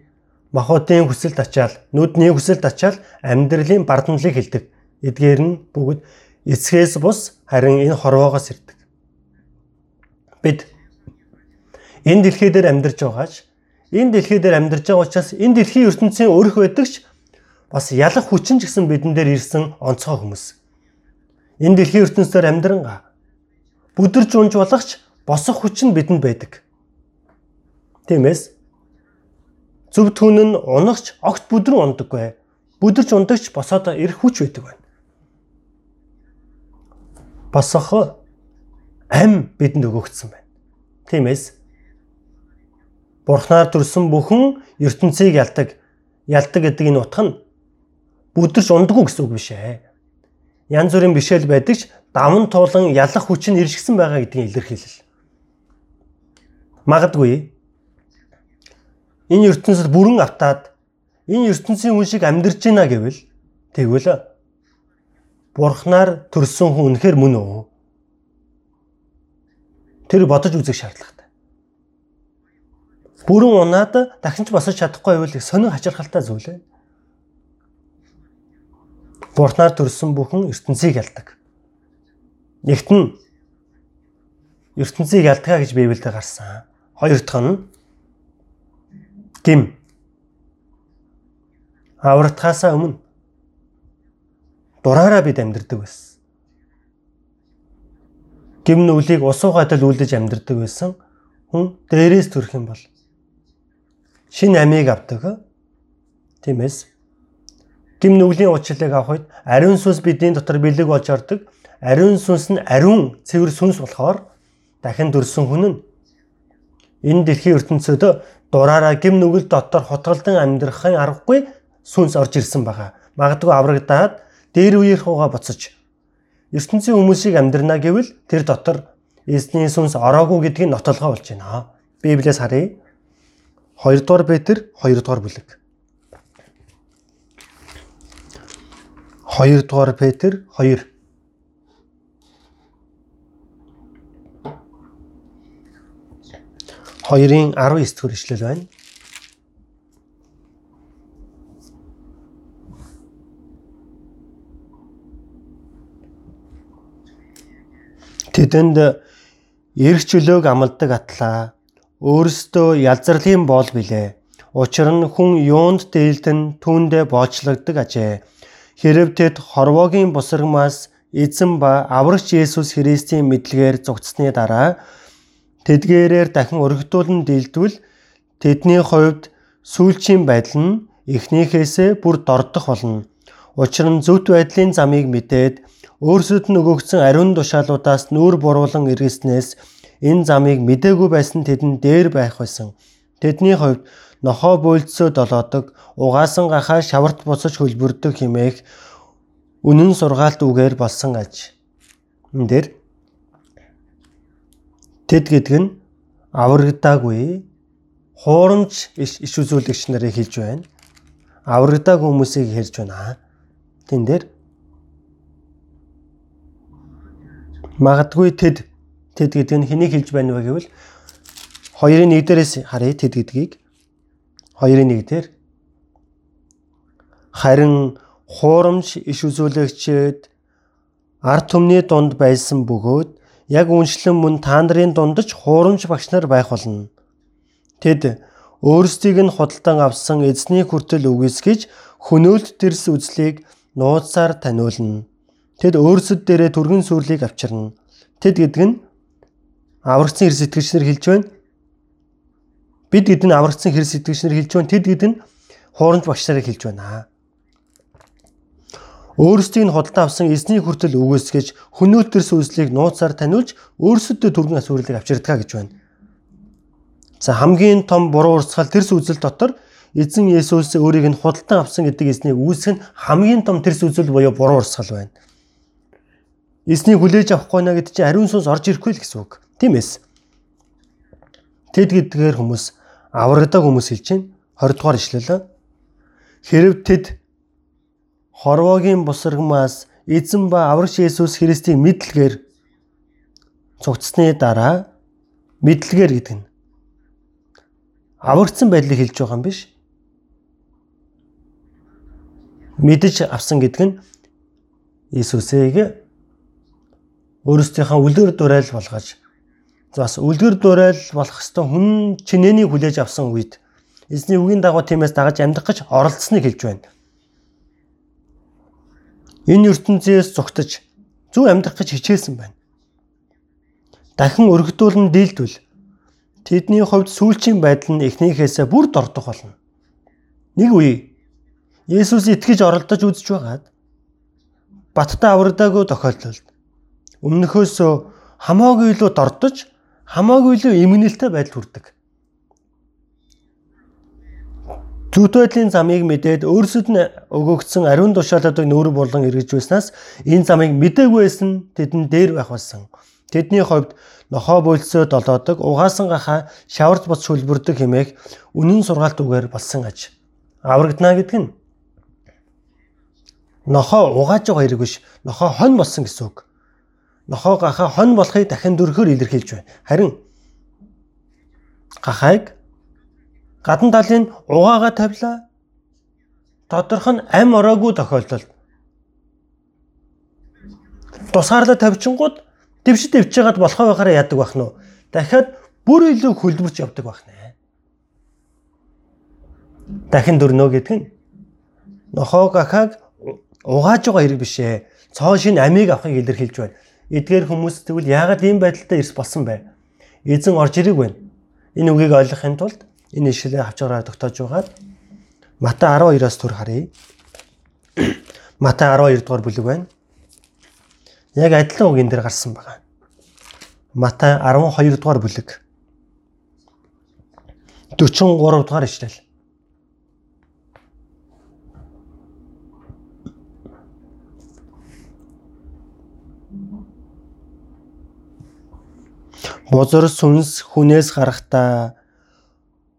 махуудын хүсэлд ачаал, нүдний хүсэлд ачаал амьдралын бардамлыг хилдэг. Эдгээр нь бүгд эцгээс бус харин энэ хорвоогоос ирдэг. Бид энэ дэлхий дээр амьдарч байгаач энэ дэлхий дээр амьдарч байгаа учраас энэ дэлхийн ертөнцийн өрх байдагч бас ялах хүчин ч гэсэн бидэн дээр ирсэн онцгой хүмүүс. Энэ дэлхийн ертөнцийн амьдран бүдэрж унж болохч босох хүчин бидэнд байдаг. Тиймээс Зөв түн нь унагч огт бүдрэн ундаггүй. Бүдэрч ундагч босоод ирэх хүч байдаг байна. Босох ам бидэнд өгөгдсөн байна. Тиймээс Бурхнаар төрсөн бүхэн ертөнцийг ялдаг. Ялдаг гэдэг энэ утга нь бүдэрч ундаггүй гэсэн үг биш ээ. Янз бүрийн бишэл байдаг ч даван туулан ялах хүч нь иршгсэн байгаа гэдгийг илэрхийлэл. Магадгүй энэ ертөнцид бүрэн автаад энэ ертөнцийн хүн шиг амьдарч байна гэвэл тэгвэл бурхнаар төрсөн хүн үнэхээр мөн үү? Тэр бодож үзэх шаардлагатай. Бүрэн унаад дахин ч босож чадахгүй байвал сонин хачирхалтай зүйл ээ. Бурхнаар төрсөн бүхэн ертөнцийг ялдаг. Нэгт нь ертөнцийг ялдгаа гэж Библиэд гарсан. Хоёр дахь нь гим аврагтахаасаа өмнө дураараа бид амьдардаг байсан. Гим нүглийг усуугатал үлдэж амьдардаг байсан хүн дээрээс төрөх юм бол шин амийг авдаг. Тиймээс гим нүглийн уучлалыг авах үед ариун сүнс бидний дотор бэлэг болж ордог. Ариун сүнс нь ариун цэвэр сүнс болохоор дахин төрсөн хүн нь энэ дэлхийн ертөнцөд дураараа гим нүгэл дотор хутгалдан амьдрахын аргагүй сүнс орж ирсэн байгаа. Магадгүй аврагдаад дээр үеийн хууга буцаж ертөнцийн хүмүүсийг амьдрна гэвэл тэр дотор эзний сүнс ороогүй гэдгийг нотолгоо болж байна. Библиэс харъя. 2 дугаар Петр 2 дугаар бүлэг. 2 дугаар Петр 2 2-ын 19 дэх ишлэл байна. Тэдэнд эрх чөлөөг амладаг атлаа өөрөөсөө язралын боол билээ. Учир нь хүн юунд дээлдэн түүндээ боочлогддог ажээ. Хэрв тэд хорвоогийн бусаргмаас эзэн ба аврагч Есүс Христийн мэдлэгээр зугтсны дараа тэдгээрээр дахин өргөдүүлэн дийлдвэл тэдний хувьд сүүлчийн байдал нь эхнийхээсээ бүр дордох болно. Учир нь зөвхт байдлын замыг мэдээд өөрсөд нь өгөгдсөн ариун тушаалуудаас нүүр буруулан эргэснээс энэ замыг мдээгүй байсан тэдэнд дээр байх байсан. Тэдний хувьд нохоо буйлцсоо долоодог, угаасан гахаа шаварт буцаж хөлбөрдөг химээх үнэн сургаалт үгээр болсон аж. Энд дээр Тэд гэдэг нь аврагдаагүй хуурамч иш үзүүлэгч нарыг хэлж байна. Аврагдаагүй хүмүүсийг хэлж байна. Тэн дээр магадгүй тэд тэд гэдэг нь хэнийг хэлж байна вэ гэвэл хоёрын нэг дээрээс харъя тэд гэдгийг хоёрын нэг дээр харин хуурамч иш үзүүлэгчэд ард түмний дунд байсан бөгөөд яг үншлэн мөн та нарын дундаж хуурамч багш нар байх болно. Тэд өөрсдийг нь худалдан авсан эзний хүртэл үгүйсгэж хөнөөлт тэрс үзлийг нууцаар таниулна. Тэд өөрсөд дээрээ түргэн сүрлийг авчирна. Тэд гэдэг нь аврагцсан хэр сэтгэгчнэр хэлж байна. Бид гэдэг нь аврагцсан хэр сэтгэгчнэр хэлж байна. Тэд гэдэг нь хуурамч багш нарыг хэлж байна өөрсдийг нь худалдан авсан эзний хүртэл үгүйсгэж хөнөөлтөр сүнслийг нууцаар таниулж өөрсөдөө түргэн асуурлыг авчирдгаа гэж байна. За хамгийн том буруу урсгал тэрс үзэл дотор эзэн Есүс өөрийг нь худалдан авсан гэдэг эзнийг үүсгэх нь хамгийн том тэрс үзэл буюу буруу урсгал байна. Эзнийг хүлээж авахгүй наа гэдэг чинь ариун сүнс орж ирэхгүй л гэсэн үг. Тиймээс Тэд гэдгээр хүмүүс аврагдаг хүмүүс хэлж байна. 20 дугаар ишлэлээ. Хэрв тэд хорвоогийн бусаргмаас эзэн ба аврагч Есүс Христийн мэдлэгээр цугцсны дараа мэдлэгээр гэдэг нь аврагдсан байдлыг хэлж байгаа юм биш. мэдэж авсан гэдэг нь Иесусыг өөрсдийнхөө үлгэр дурайл болгож бас үлгэр дурайл болох хэвээр хүн чинээний хүлээж авсан үед эзний үгийн дагуу тиймээс дагаж амьдрах гэж оролцсныг хэлж байна. Энэ ертөнцөөс зугтаж зөв амьдрах гэж хичээсэн байна. Дахин өргөдүүлэн дийлдвэл тэдний хувьд сүүлчийн байдал нь эхнийхээсээ бүр дордох болно. Нэг үе Есүс итгэж оролдож үзэж байгаад баттай аврагдаагүй тохиолдолд өмнөхөөс хамаагүй илүү дордож хамаагүй илүү эмгэнэлтэй байдал хүрдэг. Зүвт байдлын замыг мэдээд өөрсөд нь өгөгдсөн ариун тушаалуудыг нүүр болон эргэж байснаас энэ замыг мдэггүйсэн тэдэн дээр байх болсон. Тэдний хувьд нохоо болцоо долоодог, угаасан гахаа шаварж бос шүлбэрдэг хэмээх үнэн сургаалт үгээр болсон аж. Аврагдана гэдэг нь нохоо угааж байгаа хэрэг биш, нохоо хон болсон гэсэн үг. Нохоо гахаа хон болохыг дахин дөрөхөөр илэрхийлж байна. Харин гахайг гадна талын угаагаа тавилаа. Тодорхой нь ам ороогүй тохиолдолд тусгаарлаа тавьчингууд дэвшид дэвж байгаад болохоо байхаараа яадаг байх нь. Дахиад бүр илүү хөлбөрч явдаг байх нэ. Дахин дөрнөө гэдэг нь нохоо гахаг угааж байгаа хэрэг биш ээ. Цоо шин амийг авахыг илэрхийлж байна. Эдгээр хүмүүс тэгвэл яагаад ийм байдалтай ирс болсон бэ? Эзэн орж ирэг байна. Энэ үгийг ойлгохын тулд энэ ишлэлээ авч гараад тогтоож байгаад Матай 12-аас түр харъя. Матай 12 дугаар бүлэг байна. Яг адилхан үг энэ дээр гарсан байгаа. Матай 12 дугаар бүлэг. 43 дугаар ишлэл. Бузар сүнс хүнээс гарахтаа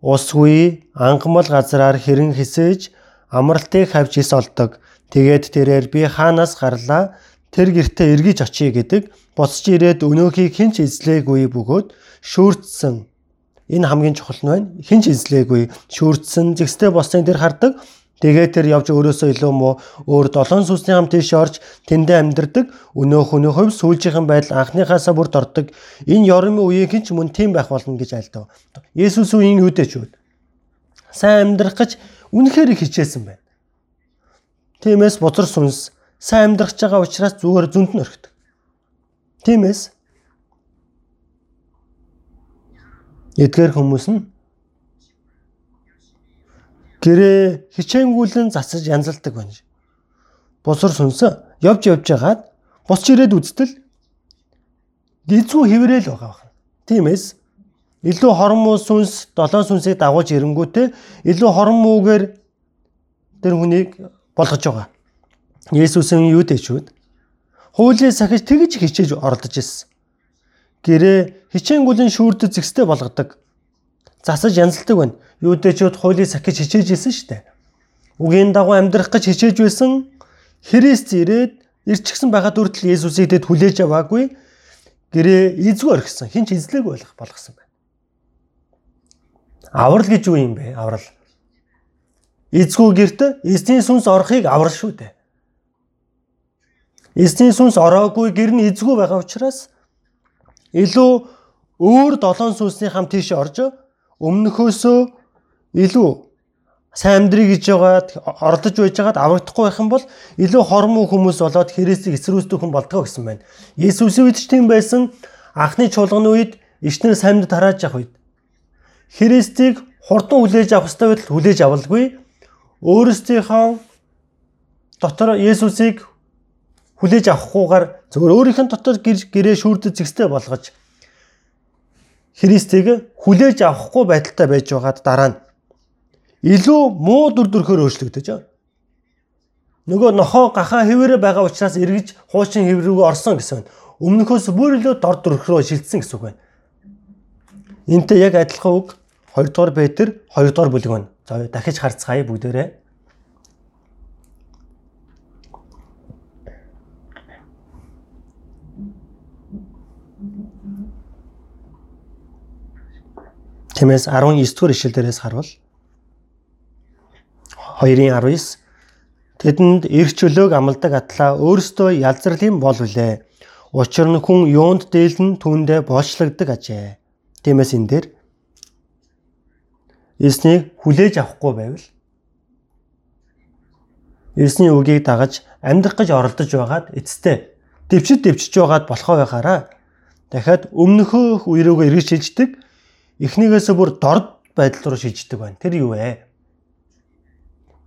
Усгүй ангамл газраар хэрэн хисэж амралтыг хавж ис олдог. Тэгээд тэрээр би хаанаас гарлаа тэр гертэ эргэж очие гэдэг босч ирээд өнөөхийг хинч эзлээгүй бөгөөд шүүртсэн. Энэ хамгийн чухал нь байна. Хинч эзлээгүй шүүртсэн зэгстэй босныг тэр хардаг. Тэгээд тэр явж өөрөөсөө илүү муу өөр долоон сүнсний хамт тийш орж тэндээ амьдардаг. Өнөөх өнөө хувь сүүлжийнхэн байдал анхныхаасаа бүр дордог. Энэ ёрмын үеийн хинч мөн тийм байх болно гэж айлдав. Есүс үеийн юудэч үү? Сайн амьдрах гэж үнэхээр их хичээсэн байна. Тиймээс бузар сүнс сайн амьдрах гэж байгаа учраас зүгээр зүнд нь орхидог. Тиймээс эдгээр хүмүүс нь гэрээ хичээнгүүлэн засаж янзалдаг байна. Бусар сүнс явж явж хагаад босч ирээд үзтэл дизүү хэврээл байгаа байна. Тиймээс илүү хормоо сүнс долоон сүнсийг дагуулж ирэнгүүтээ илүү хормоогээр тэр хүнийг болгож байгаа. Есүсийн юу дэчүүд хуулийг сахиж тэгж хичээж оролдож ирсэн. Гэрээ хичээнгүлэн шүүрдэд зэгстэй болгодог. Засаж янзалдаг байна юудэчүүд хуулийг сахиж хичээж исэн шүү дээ. Үгийн дагуу амьдрах гэж хичээж байсан Христ ирээд ирчихсэн байхад үрдэл Есүсийг тэд хүлээж аваагүй гэрээ эзгүй орхисон. Хинч эзлэг болох болгосон байна. Аврал гэж юу юм бэ? Аврал. Эзгүй герт эзний сүнс орохыг аврал шүү дээ. Эзний сүнс ороогүй гэр нь эзгүй байгаа учраас илүү өөр долоон сүнсний хамт тийш орж өмнөхөөсөө илүү сайн амьдрий гэж байгаад ордож байж байгаад аврагдахгүй байх юм бол илүү хормон хүмүүс болоод Христийг эсрүүцдэг хүн болдгоо гэсэн байна. Есүсийн үед ч тийм байсан. Анхны чуулганы үед ичнэр саймд тарааж явах үед Христийг хурдан хүлээж авах ёстой байтал хүлээж авалгүй. Өөрсдийнхөө дотор Есүсийг хүлээж авахгүйгээр зөвөр өөрийнх нь дотор гэрээ шүүрдэд зэгстэй болгож Христийг хүлээж авахгүй байдалтай байж байгаад дараа нь илүү муу дүр төрхөөр өөрчлөгдөж. Нөгөө нохоо гахаа хэвээрээ байгаа учраас эргэж хуучин хэв рүү орсон гэсэн. Өмнөхөөс бүр илүү дор төрхрөө шилжсэн гэсэн үг байна. Энтэй яг адилхан үг 2 дугаар Петр 2 дугаар бүлэг байна. За дахиж харцгаая бүгдээрээ. Тиймээс 19 дугаар ишлэл дээрээс харвал 2-ын 19 Тэдэнд эрх чөлөөг амладаг атлаа өөрсдөө ялзралын бол үлээ. Учир нь хүн юунд дээлэн түүндээ боолчлогддог ажээ. Тиймээс энэ дээр эснийг хүлээж авахгүй байвал эсний үгийг дагаж амьдрах гэж оролдож байгаад эцэстээ дэвчид дэвчиж байгаад болохоо байхаараа дахиад өмнөхөө үерөөгөө эргэж шилждэг эхнийгээс бүр дорд байдал руу шилждэг байна. Тэр юу вэ?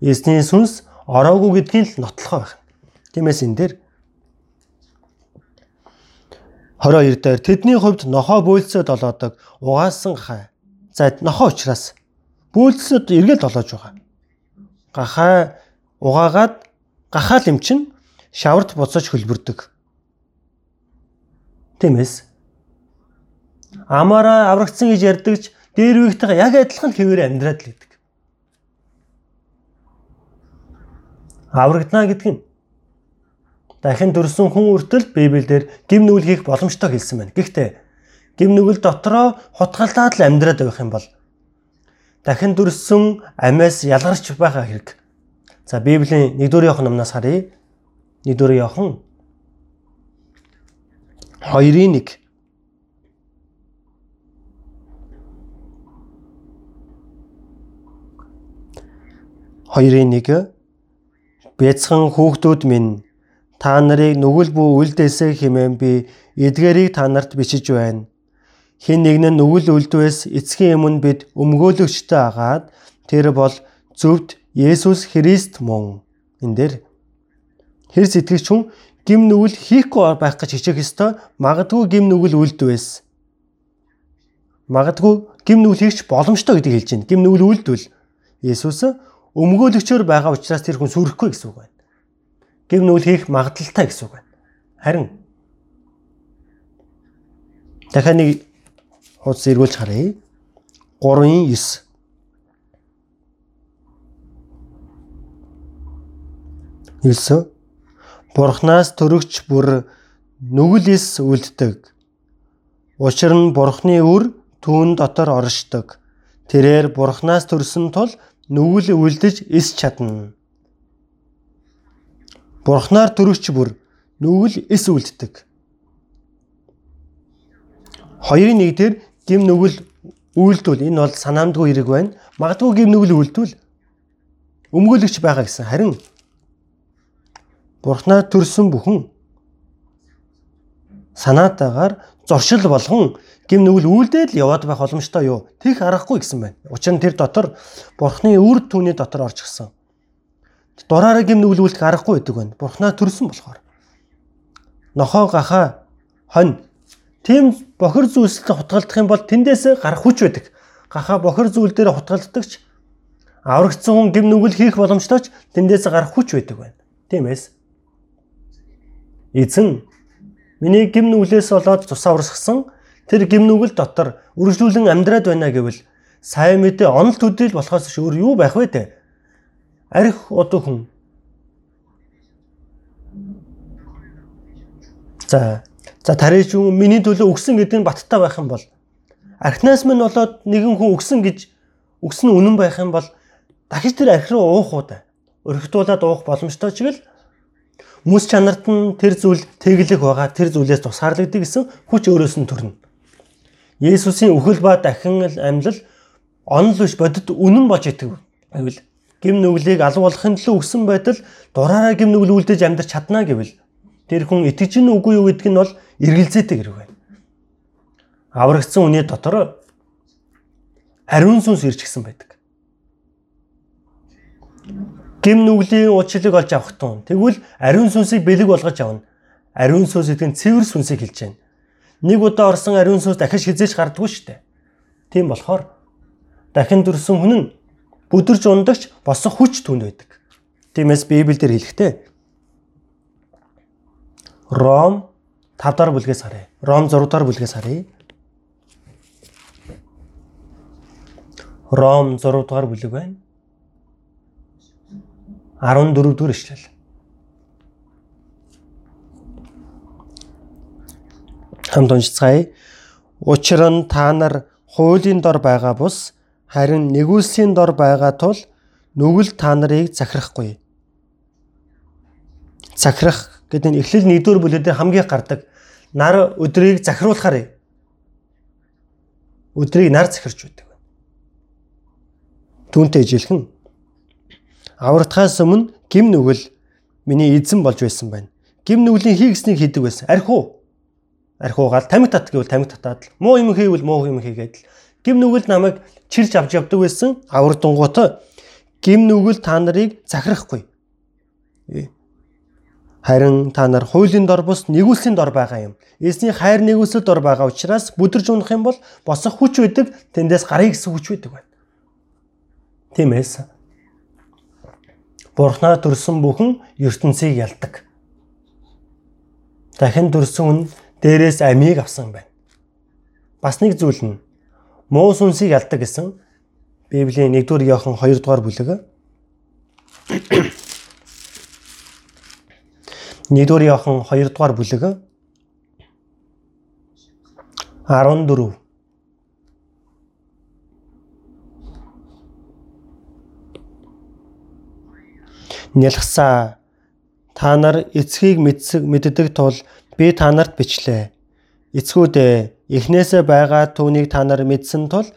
Эсний сүнс ороогүй гэдгийг л нотлохоо байх. Тиймээс энэ дээр 22 дээр тэдний хувьд нохоо бөөлсөд олоодог угаасан гахаа. За нохоо учраас бөөлсөд эргээд олоож байгаа. Гахаа угаагаад гахаа лэмчин шаварт буцаж хөлбөрдөг. Тиймээс амаараа аврагдсан гэж ярьдагч дээр үеийнхтэйгээ яг адилхан хэвээр амьдраад л гэдэг. аврагдана гэдэг нь дахин төрсөн хүн үртэл Библиэлд гим нүгэл хийх боломжтой хэлсэн байна. Гэхдээ гим нүгэл дотроо хутгалдаад л амьдраад байх юм бол дахин төрсөн амиас ялгарч байгаа хэрэг. За Библийн 1-р Иохан номноос харъя. 1-р Иохан 2-ын 1 2-ын 1 Бяцхан хүүхдүүд минь та нарыг нүгэл бүү үлдээсэй хэмээн би эдгээрийг та нарт бичиж байна. Хэн нэг нь нүгэл үлдвээс эцгийн өмнө бид өмгөөлөгчтэй агаад тэр бол зөвд Есүс Христ мөн. Энд дээр хэр сэтгэгч хүн гим нүгэл хийхгүй байх гэж хичээх ёстой. Магадгүй гим нүгэл үлдвээс. Магадгүй гим нүгэл хийх боломжтой гэдгийг хэлж байна. Гим нүгэл үлдвэл Есүс өмгөөлөгчөөр байгаа учраас тэр хүн сүрэхгүй гэсэн үг байна. Гэв нүүл хийх магадлалтай гэсэн үг байна. Харин дахиад нэг хуудас эргүүлж харъя. 3-ын 9 9 Бурханаас төрөгч бүр нүгэлс үлддэг. Учир нь Бурхны үр түүн дотор оршдог. Тэрээр Бурханаас төрсөн тул нүгэл үлдэж эс чадна. Бурхнаар төрөгч бүр нүгэл эс үлддэг. Хоёрын нэгдэр гим нүгэл үйлдвэл энэ бол санаамдгүй хэрэг байна. Магадгүй гим нүгэл үйлдвэл өмгөөлөгч байгаа гэсэн. Харин Бурхнаар төрсөн бүхэн санаатаагаар зоршил болгон гим нүгэл үйлдэл яваад байх боломжтой юу? Тих аргагүй гэсэн байна. Учир нь тэр дотор бурхны үр түүний дотор орж гисэн. Дураараа гим нүгэл үйлдэх аргагүй байдаг байна. Бурхнаа төрсөн болохоор. Нохоо гахаа хонь тийм бохир зүйлсэлд хутгалдах юм бол тэндээс гарах хүч байдаг. Гахаа бохир зүйл дээр хутгалддагч аврагдсан хүн гим нүгэл хийх боломжтойч тэндээс гарах хүч байдаг байна. Тиймээс эзэн миний гим нүглээс болоод цусаа урсгасан тэр гимнүгэл дотор үргэлжлүүлэн амьдраад байна гэвэл сайн мэдээ онол төдийл болохоос өөр юу байх вэ те? Арх одоо хүн. За за тариж юм миний төлөө өгсөн гэдэг нь баттай байх юм бол архинаас минь болоод нэгэн хүн өгсөн гэж өгсөн үнэн байх юм бол дахиж тэр арх руу уух уу та. Өргөтүүлээд уух боломжтой ч хүмүүс чанарт нь тэр зүйл тэглэх байгаа тэр зүйлээс тусгаарлагддаг гэсэн хүч өөрөөс нь төрнө. Есүсийн үхэл ба дахин амьлал онол биш бодит үнэн болж идэг байвал гим нүглийг алуу болохын төлөө өгсөн байтал дураараа гим нүгэл үлдээж амьдрч чадна гэвэл тэр хүн итгэж гин үгүй юу гэдг нь бол эргэлзээтэй хэрэг байна. Аврагдсан үний дотор ариун сүнс ирж гисэн байдаг. Гим нүглийн уучлалыг олж авах тун тэгвэл ариун сүнсийг бэлэг болгож авна. Ариун сүнс гэдэг нь цэвэр сүнсийг хэлж байна нэг удаа орсон ариун сүнс дахиж хизээж гардггүй шүү дээ. Тийм болохоор дахин дүрсэн хүн нь бүдэрж ундагч босох хүч түнд байдаг. Тиймээс Библиэлд хэлэхдээ Ром 5 дахь бүлгээс харъя. Ром 6 дахь бүлгээс харъя. Ром 6 дахь бүлэг байна. 14 дугаар ишлэл. хамт уншицгаая. Учир нь та нар хуулийн дор байгаа бус харин нэгүүлсийн дор байгаа тул нүгэл та нарыг захирахгүй. захирах гэдэг нь эхлэл 1-р бүлэгдээ хамгийн гардаг нар өдрийг захируулахаар өдрийг нар захирч байдаг. Түүнтэй ижилхэн аврагдахаас өмнө гим нүгэл миний эзэн болж байсан байна. Гим нүглийн хийгснийг хийдэг байсан. Архив архиугаал тамиг тат гэвэл тамиг татаад л муу юм хийвэл муу юм хийгээд л гим нүгэл намайг чирж авч явдаг байсан. Аврагдангууд гим нүгэл та нарыг захирахгүй. Харин та нар хуулийн дор бус нэгүслийн дор байгаа юм. Эзний хайр нэгүсэл дор байгаа учраас бүдэрж унах юм бол босох хүч байдаг. Тэндээс гарыг гэсэн хүч байдаг байна. Тиймээс Бурхнаа төрсөн бүхэн ертөнцийг ялдаг. Дахин төрсөн хүн дээрээс амийг авсан байна. Бас нэг зүйл нь муу сүнсийг ялдаг гэсэн Библийн 1-р Иохан 2-р бүлэг 1-р Иохан 2-р бүлэг 14 Нялхсаа та нар эцгийг мэддэг тул би та нарт бичлээ. Эцгүүдээ эхнээсээ байгаа түүнийг та нар мэдсэн тул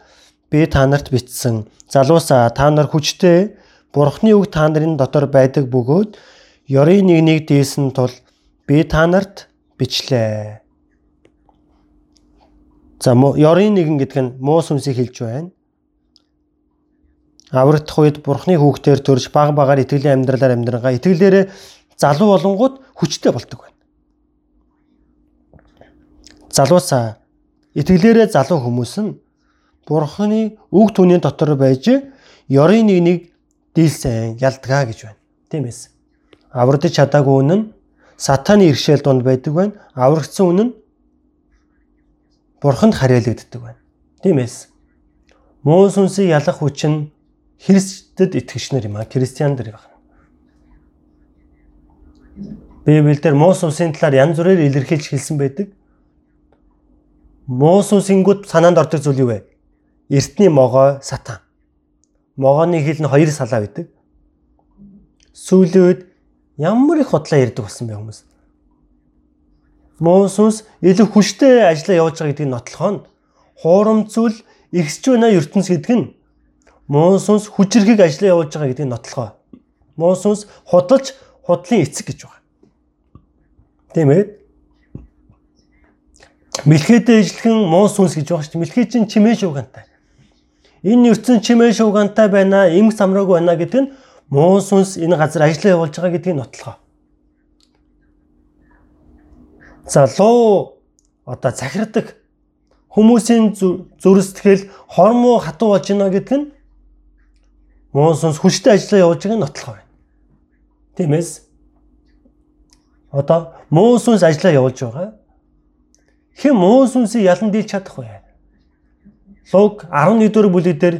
би та нарт бичсэн. Залуусаа та нар хүчтэй Бурхны үг та нарын дотор байдаг бөгөөд ёрын нэгнийг дээсэн тул би та нарт бичлээ. За ёрын нэгэн гэдэг нь муу сүнсийг хэлж байна. Аврагдах үед Бурхны хүүхдээр төрж баг багаар итгэлийн амьдралаар амьдрангаа итгэлээрээ залуу болонгууд хүчтэй болдог байна. Залуусаа итгэлээрээ залуу хүмүүс нь Бурхны үг түүний дотор байж ёрын нэгнийг дийлсэн ялдгаа гэж байна. Тиймээс аврагдаж чадаагүй үнэн нь сатаны иршээл донд байдаг байна. Аврагдсан үнэн нь бурханд харьяалагддаг байна. Тиймээс муу сүнсийг ялах хүч нь Христэд итгэгчнэр юм а. Христиан нар байна. Библиэлд муу сүнсийн талаар янз бүрээр илэрхийлж хэлсэн байдаг. Муу сүнсингүүд санаанд ордог зүйл юу вэ? Эртний могой сатан. Могооны хил нь хоёр салаа байдаг. Сүүлийн үед Ямар их худлаа ярьдаг болсон бэ хүмүүс. Муу сүнс илүү хүчтэй ажиллаа явуулж байгаа гэдгийг нотлохоо нь хуурамцвал ихсэж байна ертөнц гэдэг нь муу сүнс хүчрхийг ажиллаа явуулж байгаа гэдгийг нотлохоо. Муу сүнс худалж худлын эцэг гэж байгаа. Тийм ээ. Мэлхээдээ ижилхэн муу сүнс гэж байгаа шүү дээ. Мэлхээ чинь чимээ шуугантай. Энэ ертөнц чимээ шуугантай байна, эм самраг байна гэдэг нь муу сүнс энэ газар ажиллаа явуулж байгаа гэдгийг нотлохоо. Залуу одоо захирдаг хүмүүсийн зүрстгэл хормоо хатуу болж байна гэдэг нь муу сүнс хүчтэй ажиллаа явуулж байгааг нотлохоо байна. Тиймээс одоо муу сүнс ажиллаа явуулж байгаа. Хэн муу сүнсийг ялан дийлж чадах вэ? Луг 11 дэх бүлэг дээр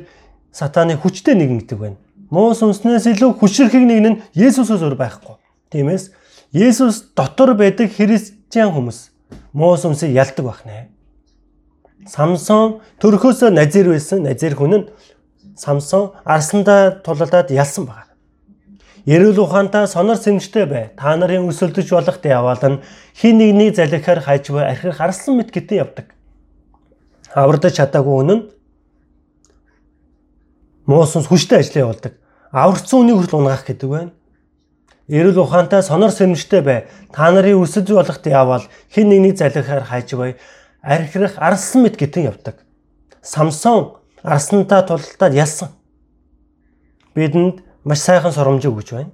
сатаны хүчтэй нэгэн гэдэг байна муу сүнснээс илүү хүчрхэг нэг нь Есүсээс өөр байхгүй. Тиймээс Есүс дотор байдаг христиан хүмүүс муу сүнсийг ялдаг байх нэ. Самсон төрхөөсөө назир байсан назир хүн нь Самсон арсандаа тулалдаад ялсан байна. Эрүүл ухаантай сонор сэмжтэй бай. Та нарын өсөлдөж болох яваал нь хин нэгний залхихаар хайж буй архих арслан мэт гэтэн явдаг. Аврагдаж чадаагүй үнэн муусанс хүчтэй ажиллаа явуулдаг. Аврагцсан үнийг хүртэл унгаах гэдэг байна. Эрүүл ухаантай сонор сэрэмжтэй бай. Та нарын өсөж болохт явбал хин нэгний залхихаар хайж бай. Архирах арсан мэт гэтэн явдаг. Самсон арсантаа тултаад ялсан. Бидэнд маш сайхан соромжийг өгч байна.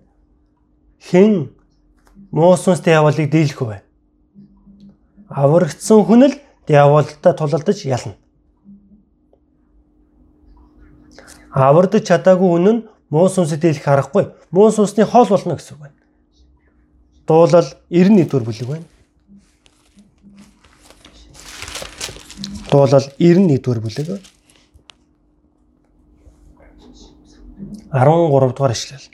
Хин муусанстай явбалыг дийлэх вэ? Аврагдсан хүн л диаволтой тулалдаж ялна. авардаж чадаагүй үнэн нь муу сүнсэд дийлэх аргагүй. Муу сүнсний хоол болно гэсэн үг байна. Дуулал 91 дүр бүлэг байна. Дуулал 91 дүр бүлэг. 13 дугаар ишлэл.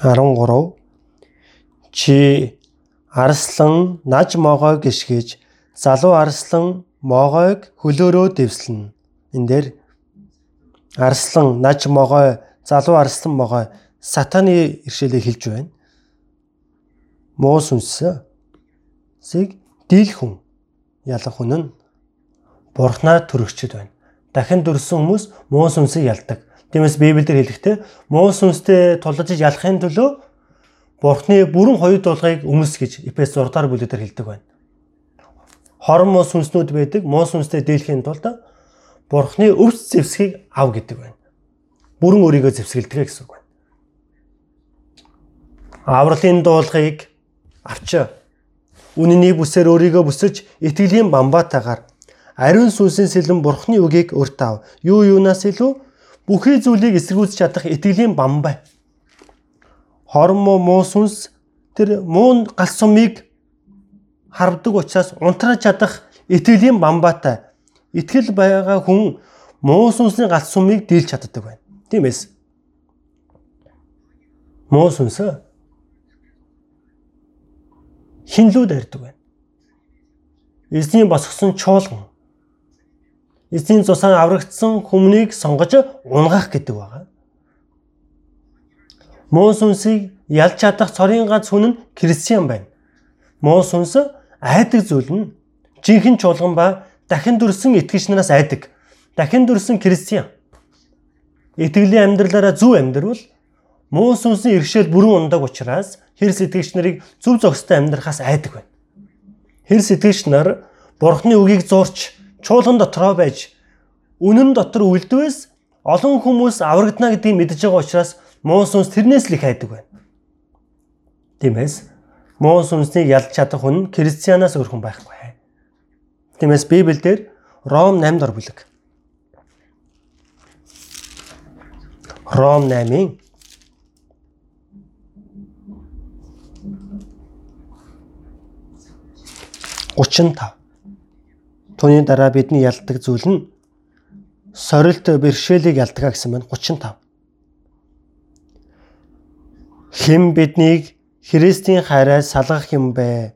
Арангурав чи арслан наж могоо гიშгэж залуу арслан могойг хөлөөрөө дэвслэн. Эн дээр арслан, наж могой, залуу арслан могой сатаны иршээлийг хэлж байна. Муу сүнсийг дийл хүн ялах хүн нь бурхнаар төрөгчд байна. Дахин дүрсэн хүмүүс муу сүнсийг ялдаг. Тиймээс Библиэлд хэлэхдээ муу сүнстэй тулж ялахын төлөө бурхны бүрэн хоёр дулгыг өмс гэж Эфес 6 дахь бүлэгдэр хэлдэг байна. Хорон муу сүнснүүд байдаг. Муу сүнстэй дийлэхийн тулд бурхны өвс зэвсгийг ав гэдэг байна. Бүрэн өөрийгөө зэвсгэлдэг гэсэн үг байна. Авралын дуулгыг авч үнэний бүсээр өөрийгөө бүсэж итгэлийн бамбаатаагаар ариун сүнсийн сэлэн бурхны үгийг өрт ав. Юу юунаас илүү бүхий зүйлийг эсэргүүцэж чадах итгэлийн бамбай. Хормоо муу сүнс тэр муу гал сумыг харвдаг учраас унтраж чадах итгэлийн бамбаатай. Итгэл байгаа хүн муу сүнсний гал сумыг дийлж чаддаг байна. Тиймээс муу сүнс хинлүүд ярьдаг байна. Эзний босгосон чуулган эзний цусaan аврагдсан хүмүүнийг сонгож унгаах гэдэг байгаа. Муу сүнсийг ялж чадах цорын ганц хүн нь Кристиан байна. Муу сүнс айдаг зүйл нь жинхэнэ чуулган ба дахин дүрсэн итгэгч нараас айдаг. Дахин дүрсэн Кристиан. Итгэлийн амьдралаараа зөв амьдрал муу сүнсийн иргэшэл бүрэн ундаг учраас хэр сэтгэгч нарыг зөв зохистой амьдрахаас айдаг байна. Хэр сэтгэгч нар Бурхны үгийг зурч чуулган дотроо байж үнэн дотор үлдвээс олон хүмүүс аврагдана гэдгийг мэдж байгаа учраас муу сүнс тэрнээс л их хайдаг байна. Тиймээс муу сүнснийг ялж чадах хүн Кристианаас өөр хүн байхгүй. Тиймээс Библиэлд Ром 8 дор бүлэг. Ром 8-ийн 35 Түүний дараа бидний ялдаг зүйл нь сорилт бэрхшээлийг ялдгаа гэсэн байна 35. Хэм биднийг Христийн хайраар салгах юм бэ?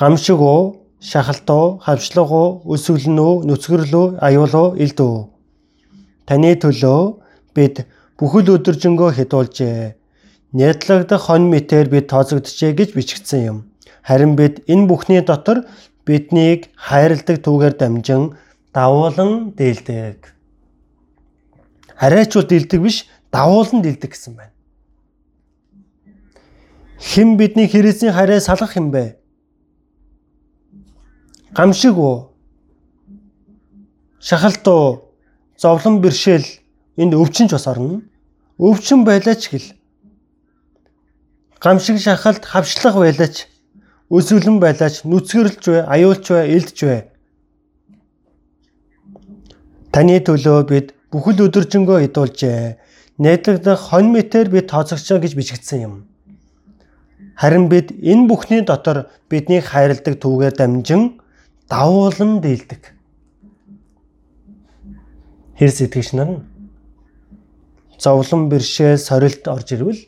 Гамшиг уу, шахалт уу, хавшлаг уу, өсвөлн үү, нүцгэрл үү, аюул уу, илд үү? Таны төлөө бид бүхэл өдөржингөө хідуулжээ. Нядлагдах хон мэтээр бид тооцогдчихэ гэж бичигдсэн юм. Харин бид энэ бүхний дотор биднийг хайрладаг түүгээр дамжин давуулан дийлдэг. Арайчуул дийлдэг биш, давуулан дийлдэг гэсэн байна. Хэн бидний Христийн хайраа салгах юм бэ? Гамшиг уу? Шахалт уу? Зовлон бэршээл энд өвчин ч бас орно. Өвчин байлаач гэл. Гамшиг шахалт хавшлах байлаач өсвөлэн байлаач нүцгэрлж бай, аюулч бай, элдж бай. Таны төлөө бид бүхэл өдөржингөө идуулжээ. Найдагдах хон мэтэр бид тооцогчоо гэж бичигдсэн юм. Харин бид энэ бүхний дотор биднийг хайрладаг түүгээр дамжин давуулан дийлдэг. Хэр сэтгэгч нар нь зовлон бэршээ сорилт орж ирвэл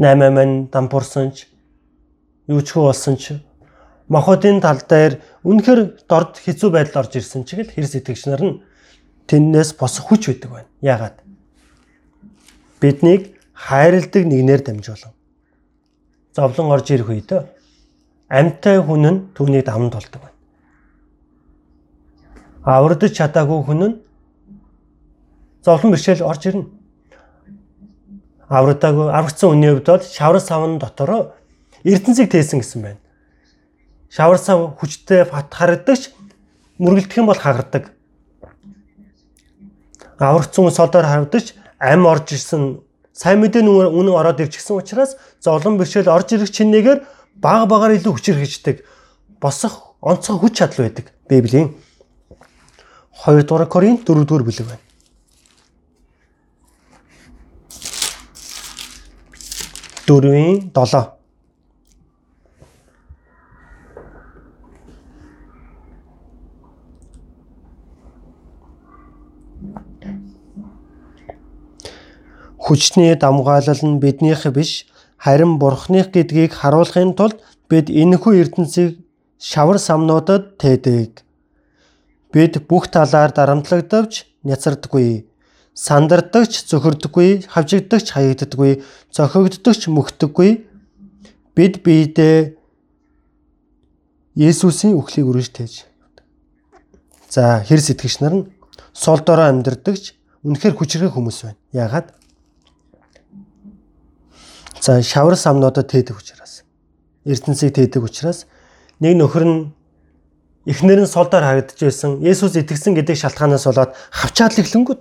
8 мань дампуурсанч юу ч хөө болсон ч мохотын тал дээр үнэхэр дорд хэцүү байдал орж ирсэн чиг л хэр сэтгэгч нар нь тэрнээс босох хүч өгдөг байна. Яагаад? Биднийг хайрладаг нэгнээр дамжуулан. Зовлон орж ирэх үед амьтай хүн нь түүнийг дамд болдог байна. Аврагдаж чадаагүй хүн нь зовлон бэрхшээл орж ирнэ. Аврагдаагүй аврагдсан үний хувьд бол шавар савн дотор ертөнцийг тээсэн гэсэн байна. Шавар сав хүчтэй фат харагдагч мөргөлдөх юм бол хагардаг. Аврагцсан солдоор харагдаж ам орж ирсэн сайн мэдээ үнэн ороод ирчихсэн учраас зовлон бэрхшээл орж ирэх чинээгээр баг багаар илүү хүчрхэгждэг. Босох онцгой хүч чадал байдаг. Библийн 2 дугаар Коринт 4 дугаар бүлэг байна. дөрвийн 7 Хүчний дамгаалал нь биднийх биш харин Бурхных гэдгийг харуулахын тулд бид энэхүү ертөнцийг шавар самнуудад тээдэг. Бид бүх талаар дарамтлагдавч няцардаггүй. Сандардагч зөхөрдөггүй, хавжигдагч хаягддаггүй, зохигддагч мөхдөггүй. Бид биедээ Есүсийн үхлийг үрж тээж. За хэр сэтгэгч нар нь сул дорой амьдрдагч үнэхээр хүчрэг хүмүүс байна. Яагаад? За шавар самнуудад тээдэг учраас ертөнцийг тээдэг учраас нэг нөхөр нь эхнэр нь солдоор харагдаж байсан. Есүс итгэсэн гэдэг шалтгаанаас болоод хавчаад л эхлэнгүүд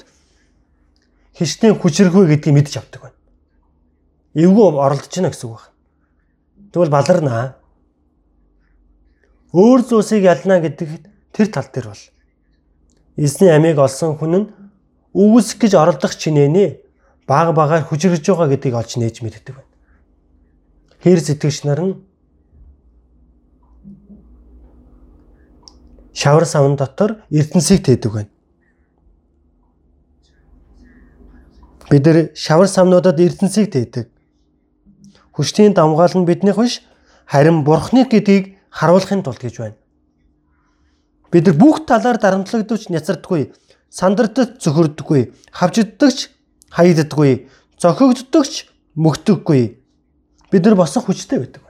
хичнээн хүчрэггүй гэдгийг мэдж авдаг байна. Эвгүй оролдож байна гэсэн үг байна. Тэгвэл баларнаа. Өөр зүйлсийг ялна гэдэг тэр тал дээр бол эзний амийг олсон хүн нь үгүйсэх гэж оролдох чинээний баг багаар хүчрэж байгаа гэдгийг олж нээж мэддэг байна. Хэр сэтгэгч нар нь шавар савн дотор ертөнцийг тээдэг байна. Бид нар шавар самнуудад ертөнцийг тээдэг. Хүчний дамгаал нь биднийх биш харин бурхны гэдгийг харуулахын тулд гэж байна. Бид нар бүх талаар дарамтлагдвч няцардаггүй, сандардаж зөхөрдөггүй, хавжиддагч хаягддаггүй, зохигддагч мөгдөггүй. Бид нар босох хүчтэй байдаг.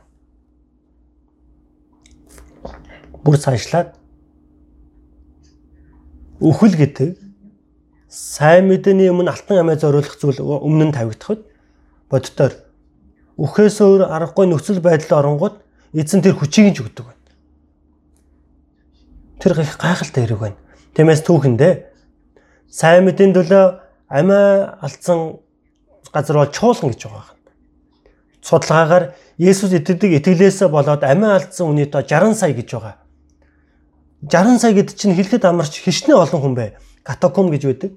Бүр цаашлаад үхэл гэдэг сайн мэдээний өмнө алтан амиа зориулах зүйл өмнө нь тавигдахад боддоор үхээс өөр аргагүй нөхцөл байдал оронгууд эзэн тэр хүчийг нь ч өгдөг байна. Тэр гайхалтай хэрэг байна. Тиймээс түүхэндээ сайн мэдээний төлөө амиа алдсан газар бол чуулган гэж байгаа юм. Судалгаагаар Есүс итгэдэг итгэлээсээ болоод амиа алдсан үний тоо 60 сая гэж байгаа. 60 сая гэд чинь хэлэхэд амарч хищнээ олон хүн бай. Катаком гэж байдаг.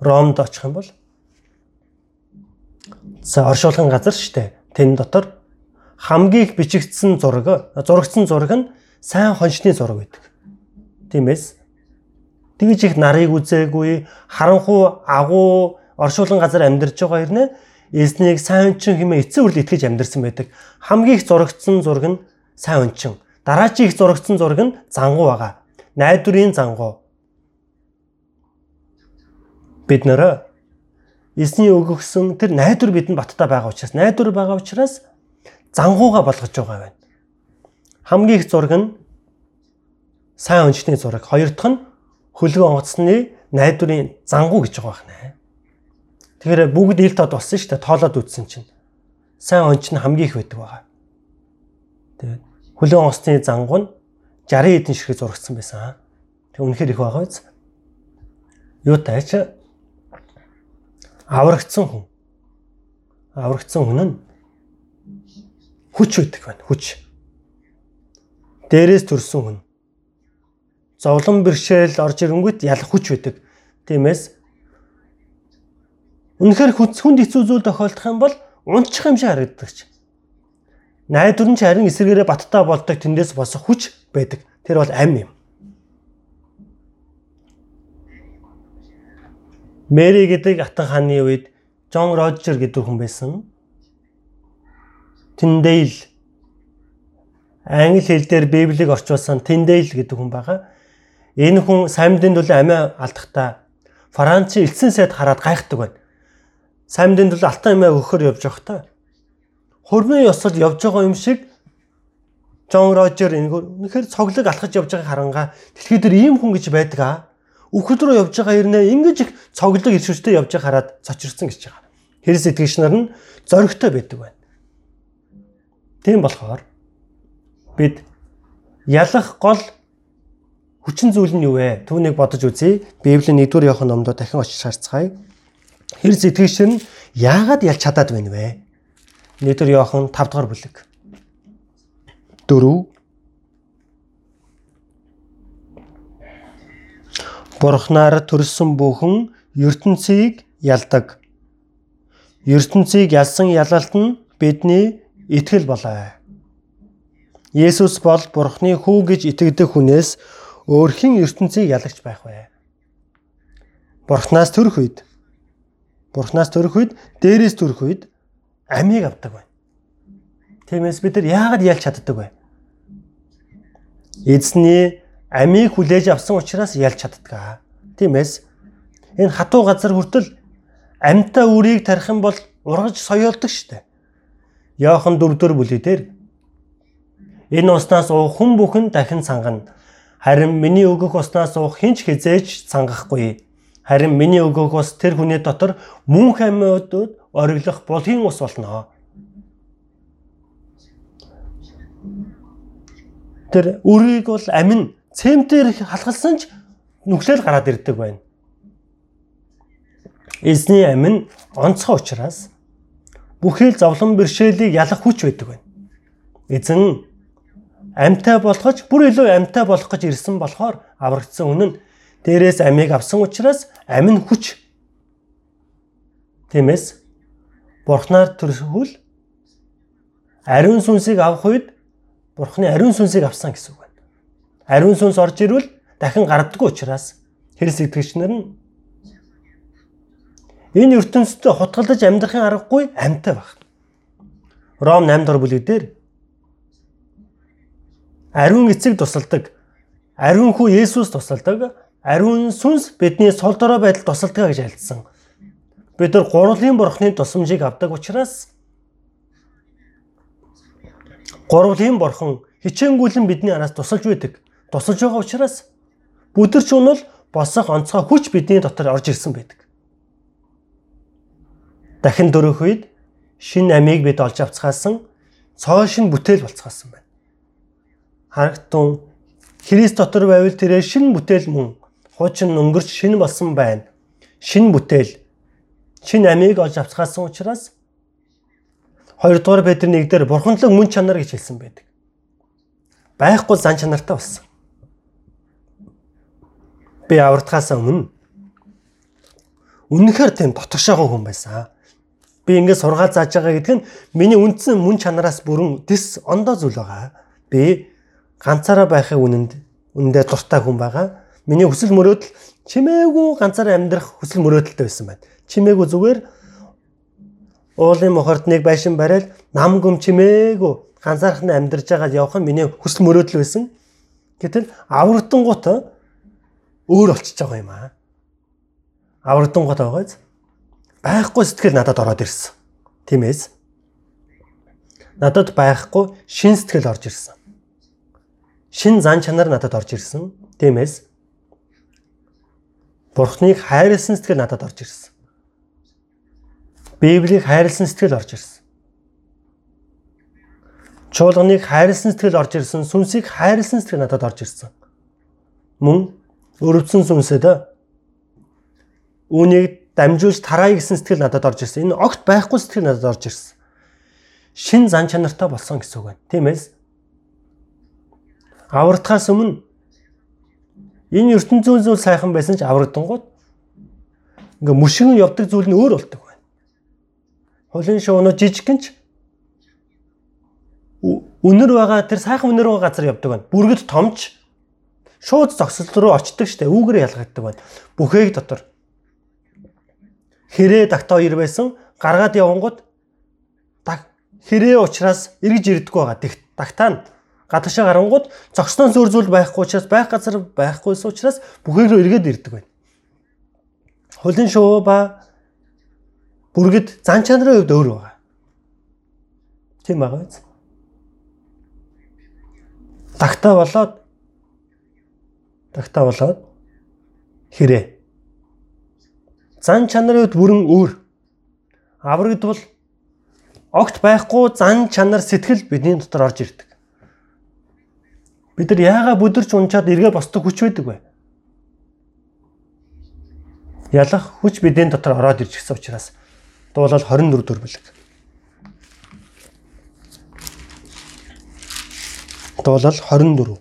Ромд очих юм бол за оршуулгын газар штэ. Тэн дотор хамгийн их бичигдсэн зураг, зурагдсан зураг нь сайн хоншны зураг байдаг. Тиймээс тэгж их нарыг үзээгүй, харанхуу агуу оршуулган газар амьдарч байгаа хэрнээ эзнийг сайн ончин хэмээн эцсийн хүртэл итгэж амьдарсан байдаг. Хамгийн их зурагдсан зураг нь сайн ончин. Дараачийн их зурагдсан зураг нь зангуу байгаа. Найдварын зангуу. Бид нэрэ эзний өгөгсөн тэр найдвар бидэнд баттай байгаа учраас найдвар байгаа учраас зангууга болгож байгаа байна. Хамгийн их зураг нь сайн онцны зураг. Хоёр дахь нь хөлгөө онгоцны найдварын зангуу гэж байгаа байна. Тэгэхээр бүгд ил тод болсон шүү дээ. Тоолоод үзсэн чинь. Сайн онч нь хамгийн их байдаг байгаа. Тэгээд Хүлэн онгоцны зангу нь 60 эдэн ширхэг зурагдсан байсан. Тэг үнэхээр их байгаа биз? Юу таач аврагдсан хүн. Аврагдсан хүн нь хүч үүдэг байна. Хүч. Дээрээс төрсэн хүн. Зовлон бэрхшээл орж ирэнгүүт ялах хүч үүдэг. Тиймээс үнэхээр хүнд хэцүү зүйл тохиолдох юм бол унчих юм шиг харагддаг ч. Найдвар нь ч харин эсэргээрээ баттай болдог тэндээс босох хүч байдаг. Тэр бол ам юм. Мэри гэдэг атан хааны үед Джон Роджер гэдэг хүн байсан. Тиндейл англи хэл дээр Библийг орчуулсан Тиндейл гэдэг хүн байгаа. Энэ хүн саймдын төлөө амиа алдахдаа Францын элсэн сайд хараад гайхдаг байна. Саймдын төлөө алтан амиа өгөхөр явж байхдаа хөрмийн ёсол явж байгаа юм шиг Джон Рожер энэгээр цоглог алхаж явж байгааг харангаа дэлхий дээр ийм хүн гэж байдаг аа. Үхэл рүү явж байгаа хэрнээ ингэж их цоглог иршвчтэй явж байгааг хараад цочирсан гэж байгаа. Хэрэс итгэгч нар нь зоригтой байдаг байна. Тийм болохоор бид ялах гол хүчин зүйл нь юу вэ? Түүнийг бодож үзье. Библийн 1-р Иохан номдоо дахин очиж харцгаая. Хэрэс итгэгч нар нь яагаад ялж чадаад байна вэ? Нийтэр Иохан 5 дугаар бүлэг. 4 Бурхнаар төрсөн бүхэн ертөнцийг ялдаг. ертөнцийг ялсан ялалт нь бидний итгэл болоо. Есүс бол Бурхны хүү гэж итгэдэг хүнээс өөрхийн ертөнцийг ялагч байх вэ. Бурхнаас төрөх үед Бурхнаас төрөх үед дээрээс төрөх үед амийг авдаг байна. Тиймээс бид нар яагаад ялж чаддаг вэ? Эзний амийг хүлээж авсан учраас ялж чаддаг. Тиймээс энэ хатуу газар хүртэл амьтаа үрийг тарих юм бол ургаж соёолдог штэ. Яохан дөрөвдөр бүлий дээр энэ уснаас уух хүн бүхэн дахин сангана. Харин миний өгөх уснаас уух хинч хизээж сангахгүй. Харин миний өгөх ус тэр хүний дотор мөн хамиудад ориглох булгийн ус болно. Тэр үрийг бол амин цемтээр халахалсан ч нүхлэл гараад ирдэг байна. Эзний амин онцгой учраас бүхэл зовлон бэрхшээлийг ялах хүч байдаг байна. Эзэн амьтай болгож бүр илүү амьтай болох гэж ирсэн болохоор аврагдсан үнэн дээрээс амийг авсан учраас амин хүч. Тиймээс бурхнаар төрөхүүл ариун сүнсийг авах үед бурхны ариун сүнсийг авсан гэсэн үг байна. Ариун сүнс орж ирвэл дахин гардаггүй учраас хэл сэтгэгчнэр нь энэ ертөнцид хутгалж амьдрахын аргагүй амьтаа баг. Ром 8 дор бүлэг дээр ариун эцэг тусалдаг. Ариун хүү Есүс тусалдаг. Ариун сүнс бидний сул дорой байдал тусалдаг гэж альдсан. Бид нар гурвын бурхны тусламжийг авдаг учраас гурвын бурхан хичээнгүйлэн бидний араас тусалж байдаг тусалж байгаа учраас бүдэрч нь бол босох онцгой хүч бидний дотор орж ирсэн байдаг. Дахин дөрөх үед шин амийг бид олж авцгаасан цоо шин бүтээл болцгаасан байна. Харагтун Христ дотор байвал тэрээр шин бүтээл мөн хуучин өнгөрч шин болсон байна. Шин бүтээл шин амийг олж авцгаасан учраас 2 дугаар Петр 1 дээр бурханлаг мөн чанар гэж хэлсэн байдаг. Байхгүй зан чанартай болсон би аврагдахаас өмнө үнэхээр тийм дотгошоогоо хүн байсан. Би ингээд сургаал зааж байгаа гэдэг нь миний үндсэн мөн чанараас бүрэн дэс ондоо зүйл байгаа. Би ганцаараа байхын үнэнд үндэ дуртай хүн байгаа. Миний хүсэл мөрөөдөл чимээгүй ганцаараа амьдрах хүсэл мөрөөдөлтэй байсан байна. Чимээгүй зүгээр уулын мохортныг байшин барайл нам гүм чимээгүй ганцаархан амьдарч байгаа явах нь миний хүсэл мөрөөдөл байсан. Гэтэл аврагдангууд өөр болчихж байгаа юм аа. Аврагдан гот байгааз байхгүй сэтгэл надад ороод ирсэн. Тиймээс надад байхгүй шин сэтгэл орж ирсэн. Шин зан чанар надад орж ирсэн. Тиймээс Бурхныг хайрлсан сэтгэл надад орж ирсэн. Библийг хайрлсан сэтгэл орж ирсэн. Чуулганыг хайрлсан сэтгэл орж ирсэн, сүнсийг хайрлсан сэтгэл надад орж ирсэн. Мөн өрөвдсөн сүнсэд үүнийг дамжуулж тараа гэсэн сэтгэл надад орж ирсэн. Энэ огт байхгүй сэтгэл надад орж ирсэн. Шин зан чанартай болсон гэсэн үг байна. Тиймээс аврагдахаас өмнө энэ ертөнцийн зүйл сайхан байсан ч аврагдангууд ингээ мөшгөн явдаг зүйл нь өөр болдог байна. Хуулийн шуунууд жижиггэнч үнэр байгаа тэр сайхан үнэр байгаа газар явдаг байна. Бүргэд томч шууд зогсолт руу очдөг штэ үүгээр ялгагддаг байна. Бүхээг дотор хэрэг дагтаа хоёр байсан гаргаад явангууд хэрэг учраас эргэж ирдэггүй байгаа. Дагтаа нь гадагшаа гарангууд зогсноон зөөр зүйл байхгүй учраас байх газар байхгүйсэн учраас бүхээг рүү эргээд ирдэг байна. Хулын шувуу ба бүргэд зан чанарын хувьд өөр байгаа. Тийм байгаа биз? Тагтаа болоод тагтаа болоод хэрэг. Зан чанарын хувьд бүрэн өөр. Аврагд бол огт байхгүй зан чанар сэтгэл бидний дотор орж ирдэг. Бид нар яагаад бүдэрч унчаад эргээ босдог хүч байдаг вэ? Ялах хүч бидний дотор ороод ирж гисэн учраас дуулал 24 дөр бүлэг. Дуулал 24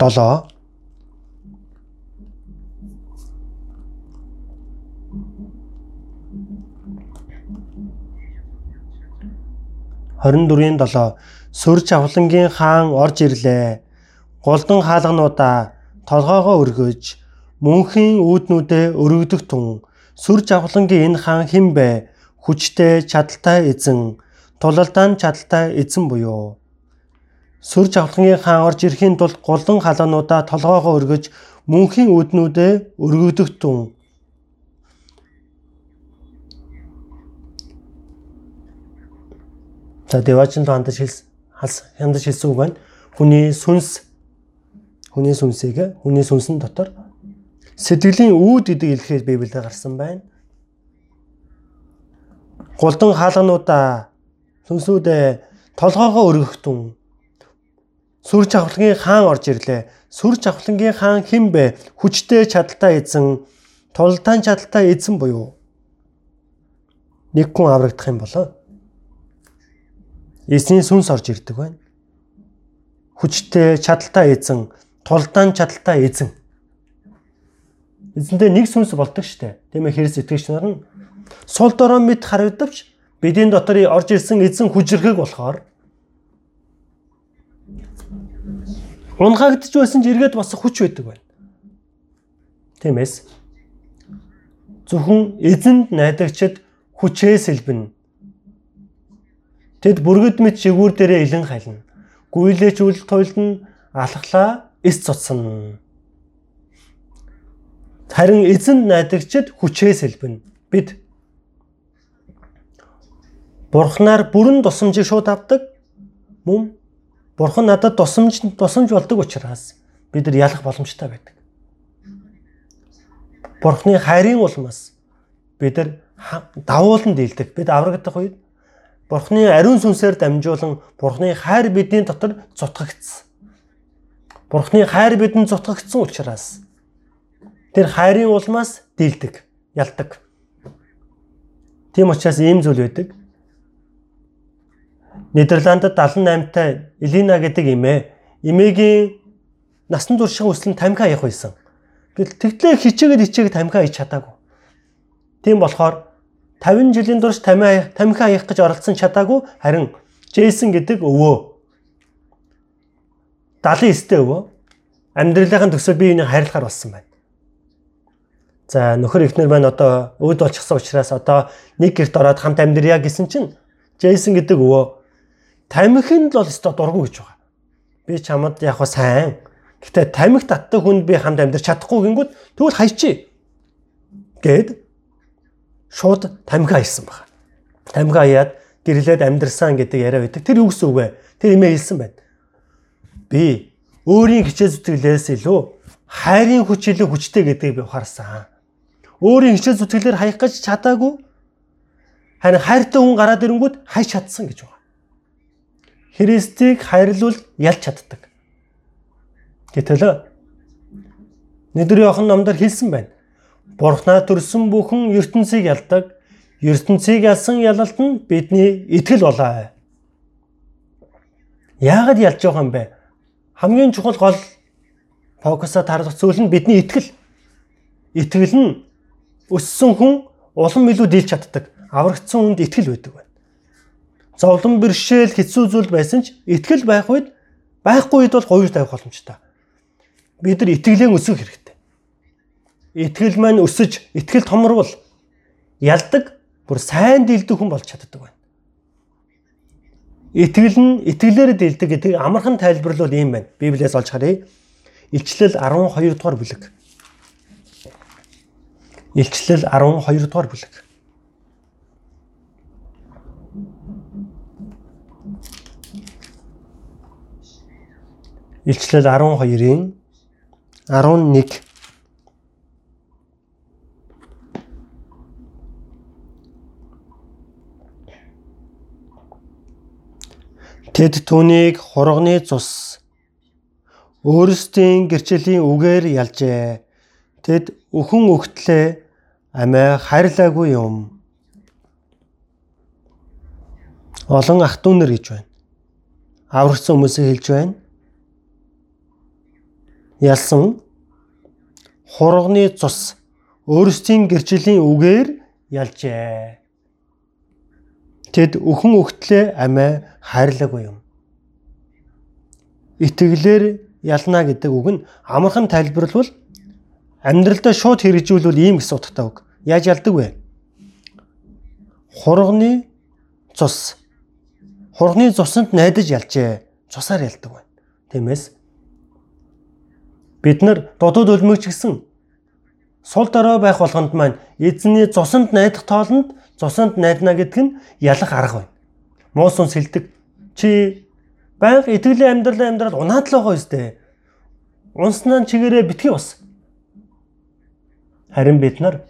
7 24-ийн 7 сүрж авлангийн хаан орж ирлээ. Голдон хаалгануудаа толгоогоо өргөж мөнхийн үүднүүдээ өргөдөх тун сүр жавхлангийн энэ хаан хэн бэ? Хүчтэй, чадaltaй эзэн, тулалдаан чадaltaй эзэн буюу. Сүр жавхлангийн хаан орж ирэхийн тулд голдон халаануудаа толгоогоо өргөж мөнхийн үүднүүдээ өргөдөх тун За Девачин хандаж хэлс хандаж хэлсэн үг байна. Хүний сүнс хүний сүнсийг хүний сүнсэн дотор сэтгэлийн үүд гэдэг илэрхийлэл Библиэд гарсан байна. Голдон хаалгануудаа сүнсүүдээ толгоогоо өргөхтүн сүр жавхлагын хаан орж ирлээ. Сүр жавхлагын хаан хэн бэ? Хүчтэй чадaltaй эзэн, тултаан чадaltaй эзэн буюу нэг хүн аврагдах юм болоо Эзний сүнс орж ирдэг байна. Хүчтэй, чадaltaй эзэн, тулдаан чадaltaй эзэн. Эзэндээ нэг сүнс болдог штэ. Тийм ээ Христ итгэгч нар нь сул дорой мэд харагдавч бидний дотор орж ирсэн эзэн хүчрхэг болохоор унхагдж байсан ч эргээд босох хүч байдаг байна. Тиймээс зөвхөн эзэнд найдагчд хүчээс сэлбэн Тэд бүргэд мэд шигүүр дээрээ илэн хална. Гүйлээч үл туйлдна алхлаа эс цуцсан. Харин эзэн найдагчд хүчээс хэлбэн. Бид Бурхнаар бүрэн тусамжийг шууд авдаг. Мөн Бурхан надад тусамж тусамж болдог учраас бид нар ялах боломжтой байдаг. Бурхны хайрын улмаас бид нар давуулан дийлдэг. Бид аврагдах үед Бурхны ариун сүнсээр дамжуулан Бурхны хайр бидний дотор цутгагдсан. Бурхны хайр бидэнд цутгагдсан учраас тэр хайрын улмаас дийлдэг, ялдаг. Тийм учраас ийм зүйл байдаг. Нидерландд 78-тай Элина гэдэг эмээ эмээгийн насан туршийн нь тамхи аях байсан. Тэгтлээ хичээгээд хичээгээд тамхи аяж чадаагүй. Тийм болохоор 50 жилийн турш тамхи тамхи аях гэж оролцсон чадаагүй харин Джейсон гэдэг өвөө 79-тэй өвөө амьдралынхаа төсөв биеийг хайрлахаар болсон байна. За нөхөр ихнэр маань одоо өвд болчихсон учраас одоо нэг герт ороод хамт амьдрья гэсэн чинь Джейсон гэдэг өвөө тамхинд л бол өстой дургу гэж байгаа. Би чамд яг хаа сайн. Гэтэ тамхи татдаг хүнд би хамт амьдрч чадахгүй гингүүд тэгвэл хайчи. Гэт шууд тамхи аясан баг. Тамхи аяад гэрлээд амьдрсан гэдэг яриа байдаг. Тэр юу гэсэн үг вэ? Тэр имээ хэлсэн байна. Би өөрийн хичээл зүтгэлээс илүү хайрын хүч илүү хүчтэй гэдгийг би ухаарсан. Өөрийн хичээл зүтгэлээр хаях гэж чадаагүй. Харин хайртай хүн гараад ирэнгүүт хайж чадсан гэж байна. Христийг хайрлуул ялж чаддаг. Гэтэл Нэдүр Иохан номдор хэлсэн байна. Бурхнаа төрсөн бүхэн ертөнцийг ялдаг. ертөнцийг ялсан ялалт нь бидний итгэл болоо. Яагаад ялж байгаа юм бэ? Хамгийн чухал гол фокусаа тарлах зүйл нь бидний итгэл. Итгэл нь өссөн хүн улам илүү дийлж чаддаг. Аврагдсан хүнд итгэл байдаг байна. Зовлон бэрхшээл хэцүү зүйл байсан ч итгэл байх үед байхгүй үед бол говьж тавих боломжтой. Бид нар итгэлээ өсгөх хэрэгтэй итгэл маань өсөж итгэл томорвол ялдаг бүр сайн дийлдэг хүн болж чаддаг байна. Итгэл нь итгэлээр дийлдэг гэдэг амархан тайлбарлал ийм байна. Библиэс олж харъя. Илчлэл 12 дугаар бүлэг. Илчлэл 12 дугаар бүлэг. Илчлэл 12-ийн 11 Тэд түүнийг хурганы цус өөрсдийн гэрчлийн үгээр ялжээ. Тэд өхөн өгтлээ амиа хайрлаагүй юм. Олон ах トゥ нэр гэж байна. Аврагсан хүмүүсийг хэлж байна. Ялсан хурганы цус өөрсдийн гэрчлийн үгээр ялжээ. Тэд өхөн өгтлээ амиа хайрлаагүй юм. Итгэлээр ялна гэдэг үг нь амархан тайлбарлавал амьдралдаа шууд хэрэгжүүлвэл ийм гэсэн утгатай үг. Яаж ялдаг вэ? Хурганы цус. Хурганы цусанд найдаж ялжээ. Цусаар ялдаг байна. Тиймээс бид нар додууд өлмөгч гэсэн сул дорой байх болгонд маань эзний цусанд найдах тоолонд цусанд найдна гэдэг нь ялах арга байна. Моос унс хэлдэг. Чи байнга итгэлийн амьдрал амьдрал унаад л байгаа үстэй. Унснаа чигээрээ битгий бас. Харин бид нар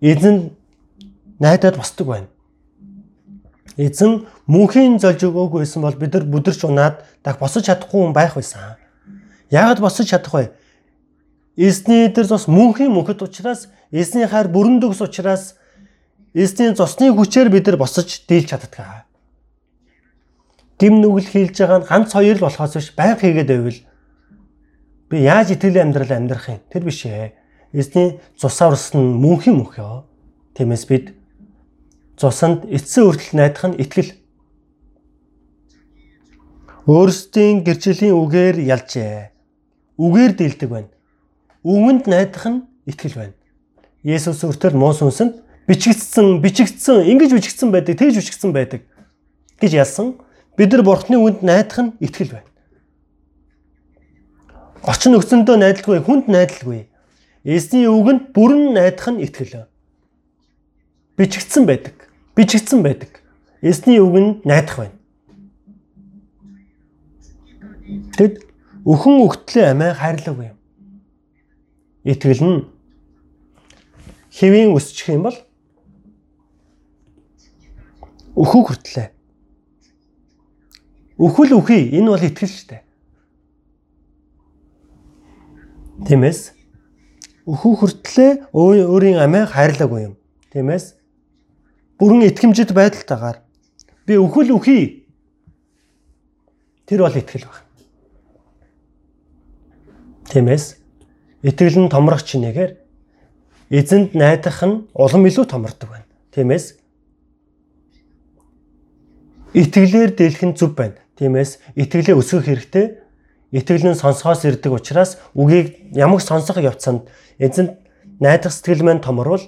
эзэн найдаад босдог байна. Эзэн мөнхийн золж өгөөгүй байсан бол бид нар бүдэрч унаад даг босож чадахгүй хүн байх байсан. Яагаад босож чадах вэ? Эзний дээр бас мөнхийн мөнхөд учраас эзний хайр бүрэн дөгс учраас эзний цусны хүчээр бид нар босож дийлж чаддаг. Дэм нүгэл хийлж байгаа нь ганц хоёр л болохоос биш байнга хийгээд байвал би яаж итгэлийн амьдрал амьдрах юм? Тэр биш ээ. Эзний цусаар урсан мөнхийн мөнх ёо. Тиймээс бид цусанд эцсийн хүртэл найдах нь итгэл. Өөрсдийн гэрчлийн үгээр ялжээ. Үгээр дийлдэг байна. Үгэнд найдах нь итгэл байна. Есүс өртөл муус үнсэнд бичигдсэн, бичигдсэн, ингэж бичигдсэн байдаг, тэгж бичигдсэн байдаг гэж ялсан. Бид нар бурхны үгэнд найдах нь итгэл байна. Орчин нөхцөндөө найдалгүй, хүнд найдалгүй. Эзний үгэнд бүрэн найдах нь итгэл. Бичигдсэн байдаг бичигдсэн байдаг. Эсний үгэнд найдах байна. Тэгэд өхөн өгтлээ амиа хайрлаг юм. Итгэл нь хэвийн өсчих юм бол өхөө хүртлээ. Өхөл үхий энэ бол итгэл шүү дээ. Тиймээс өхөө хүртлээ өөрийн амиа хайрлаагүй юм. Тиймээс бүрэн итгэмжит байдалтайгаар би өхөл үхий. Тэр бол итгэл баг. Тиймээс итгэл нь томрох чинээгээр эзэнд найдах нь улам илүү томордог байна. Тиймээс итгэлээр дийлэх нь зөв байна. Тиймээс итгэлээ өсгөх хэрэгтэй. Итгэл нь сонсгоос ирдэг учраас үгийг ямаг сонсох явцанд эзэнд найдах сэтгэл маань томорвол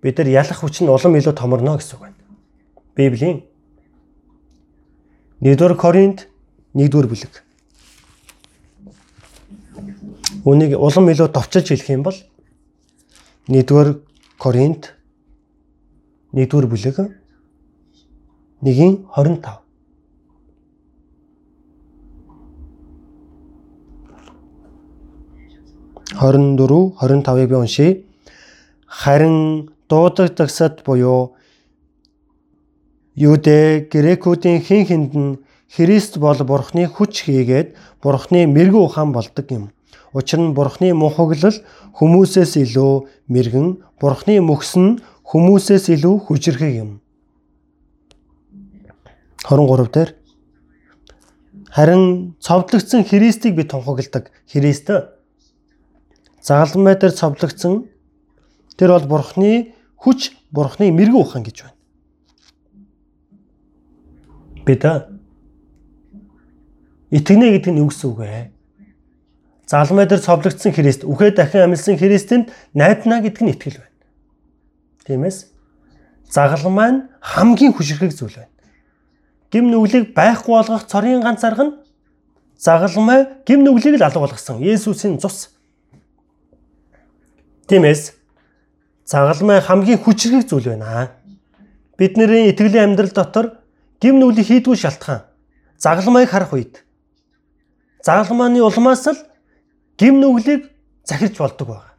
бид нар ялах хүч нь улам илүү томорно гэсэн үг байна. Библийн 1-р Коринт 1-р бүлэг. Үнийг улам илүү товчилж хэлэх юм бол 1-р Коринт 1-р бүлэг 1-ийн 25 24 25-ыг би уншия. Харин дуудагдагсад буюу Юудэ грекүүдийн хэн хэнд нь Христ бол Бурхны хүч хийгээд Бурхны мэрэгэн ухаан болдог юм. Учир нь Бурхны мухаглал хүмүүсээс илүү мэрэгэн, Бурхны мөхс нь хүмүүсээс илүү хүчрхэг юм. 23 дээр Харин цовдлогдсон Христийг би тунхагладаг. Христ загалмай дээр цовдлогдсон тэр бол Бурхны хүч бурхны мэрэгэн ухаан гэж байна. Бид итгэнэ гэдэг нь юу гэсэн үг вэ? Залмай дээр цовлогдсон Христ, үхээ дахин амьлсан Христэнд найдана гэдэг нь итгэл байна. Тиймээс загалмай маань хамгийн хүчрхэг зүйл байна. Гим нүглийг байхгүй болгох цорын ганц арга нь загалмай гим нүглийг л алга болгосон Есүсийн цус. Тиймээс загалмай хамгийн хүчрхэг зүйл байна. Бидний итгэлийн амьдрал дотор гим нүглийг хийдгүү шалтгаан загалмайг харах үед загалмааны улмаас л гим нүглийг захирч болдог байна.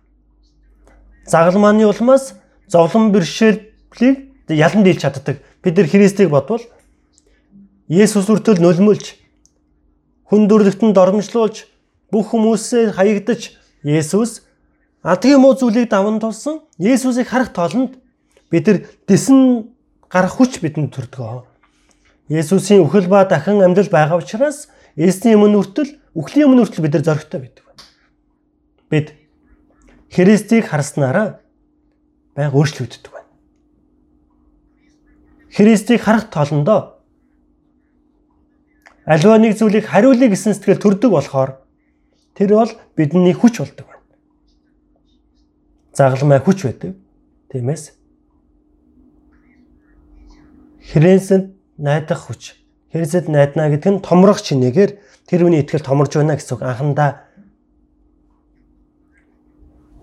Загалмааны улмаас зовлон бэрхшээлийг ялан дийлж чаддаг. Бид нар Христийг бодвол Есүс үртэл нөлмөлж хүн дүрлэгтэнд дормжлуулж бүх хүмүүсээ хаягдаж Есүс Адгийн муу зүйлийг даван тулсан Есүсийг харах тоолонд бид нар дэсэн гарах хүч бидэнд төрдөг. Есүсийн үхэл ба дахин амьдрал байгаа учраас эсний өмнө үртэл үхлийн өмнө үртэл бид нар зоригтой байдаг. Бид Христийг харснараа байг өөрчлөгддөг байна. Христийг харах тоолондоо аливаа нэг зүйлийг хариулъя гэсэн сэтгэл төрдөг болохоор тэр бол бидний хүч болдог байна. загалмай хүч байдаг. Тиймээс Хрэнсэнд найдах хүч. Хрэнсэд найдана гэдэг нь томрох чинээгээр тэр үний итгэл томорж байна гэсэн үг. Анхандаа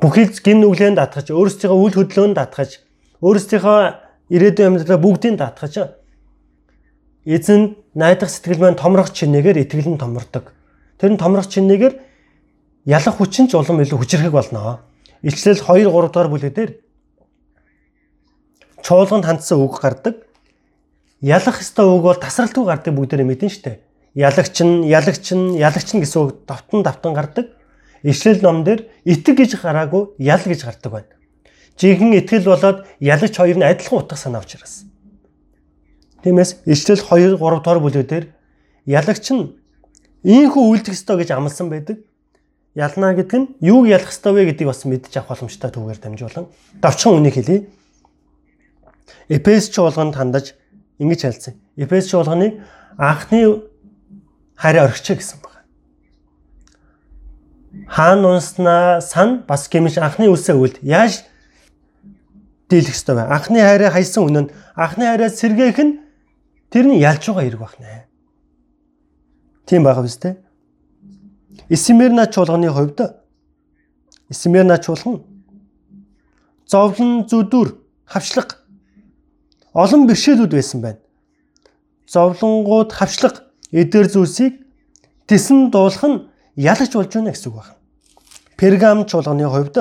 бүхий гин нүглээнд татгаж, өөрсдийнхөө үйл хөдлөөнд татгаж, өөрсдийнхөө ирээдүйн амьдралаа бүгдийг татгаж эзэнд найдах сэтгэл маань томрох чинээгээр итгэл нь томордог. Тэр нь томрох чинээгээр ялах хүчин ч улам илүү хүчрэхэг болно. Ичлэл 2 3 дугаар бүлэгдэр чуулганд хандсан үг гардаг ялах ёстой үг бол тасралтгүй гардаг бүгдээрээ мэдэн штэ. Ялагч нь, ялагч нь, ялагч нь гэсэн үг давтан давтан гардаг. Ишлэл ном дээр итг гэж гараагүй ял гэж гардаг байна. Жинхэнэ итгэл болоод ялагч хоёр нь адилхан утга санаа учраас. Тиймээс ишлэл 2 3 дугаар бүлэгдэр ялагч нь ийхүү үйлдэх ёстой гэж амласан байдаг. Ялна гэдэг нь юуг ялах ёстой вэ гэдгийг бас мэдчих авах боломжтой түүгээр дамжуулан давчхан үнийг хэлье. Эпес чуулганд хандаж ингэж хэлсэн. Эфес чуулганыг анхны хараа орхичээ гэсэн байна. Хаан унснаа сан бас гэмш анхны үлсээ үлд. Яаж дийлэх ёстой вэ? Анхны хараа хайсан үнэн анхны хараа сэргээх нь тэр нь ялж байгаа хэрэг байна. Тийм байгаа биз дээ. Исмерна чуулганы хувьд Исмерна чуулган зовлон зүдүр хавчлаг олон бэрхшээлүүд байсан байна. Зовлонгууд хавчлаг эдгээр зүйлсийг тесэн дуулах нь ялагч болж байна гэсэн үг байна. Пергам чуулганы хувьд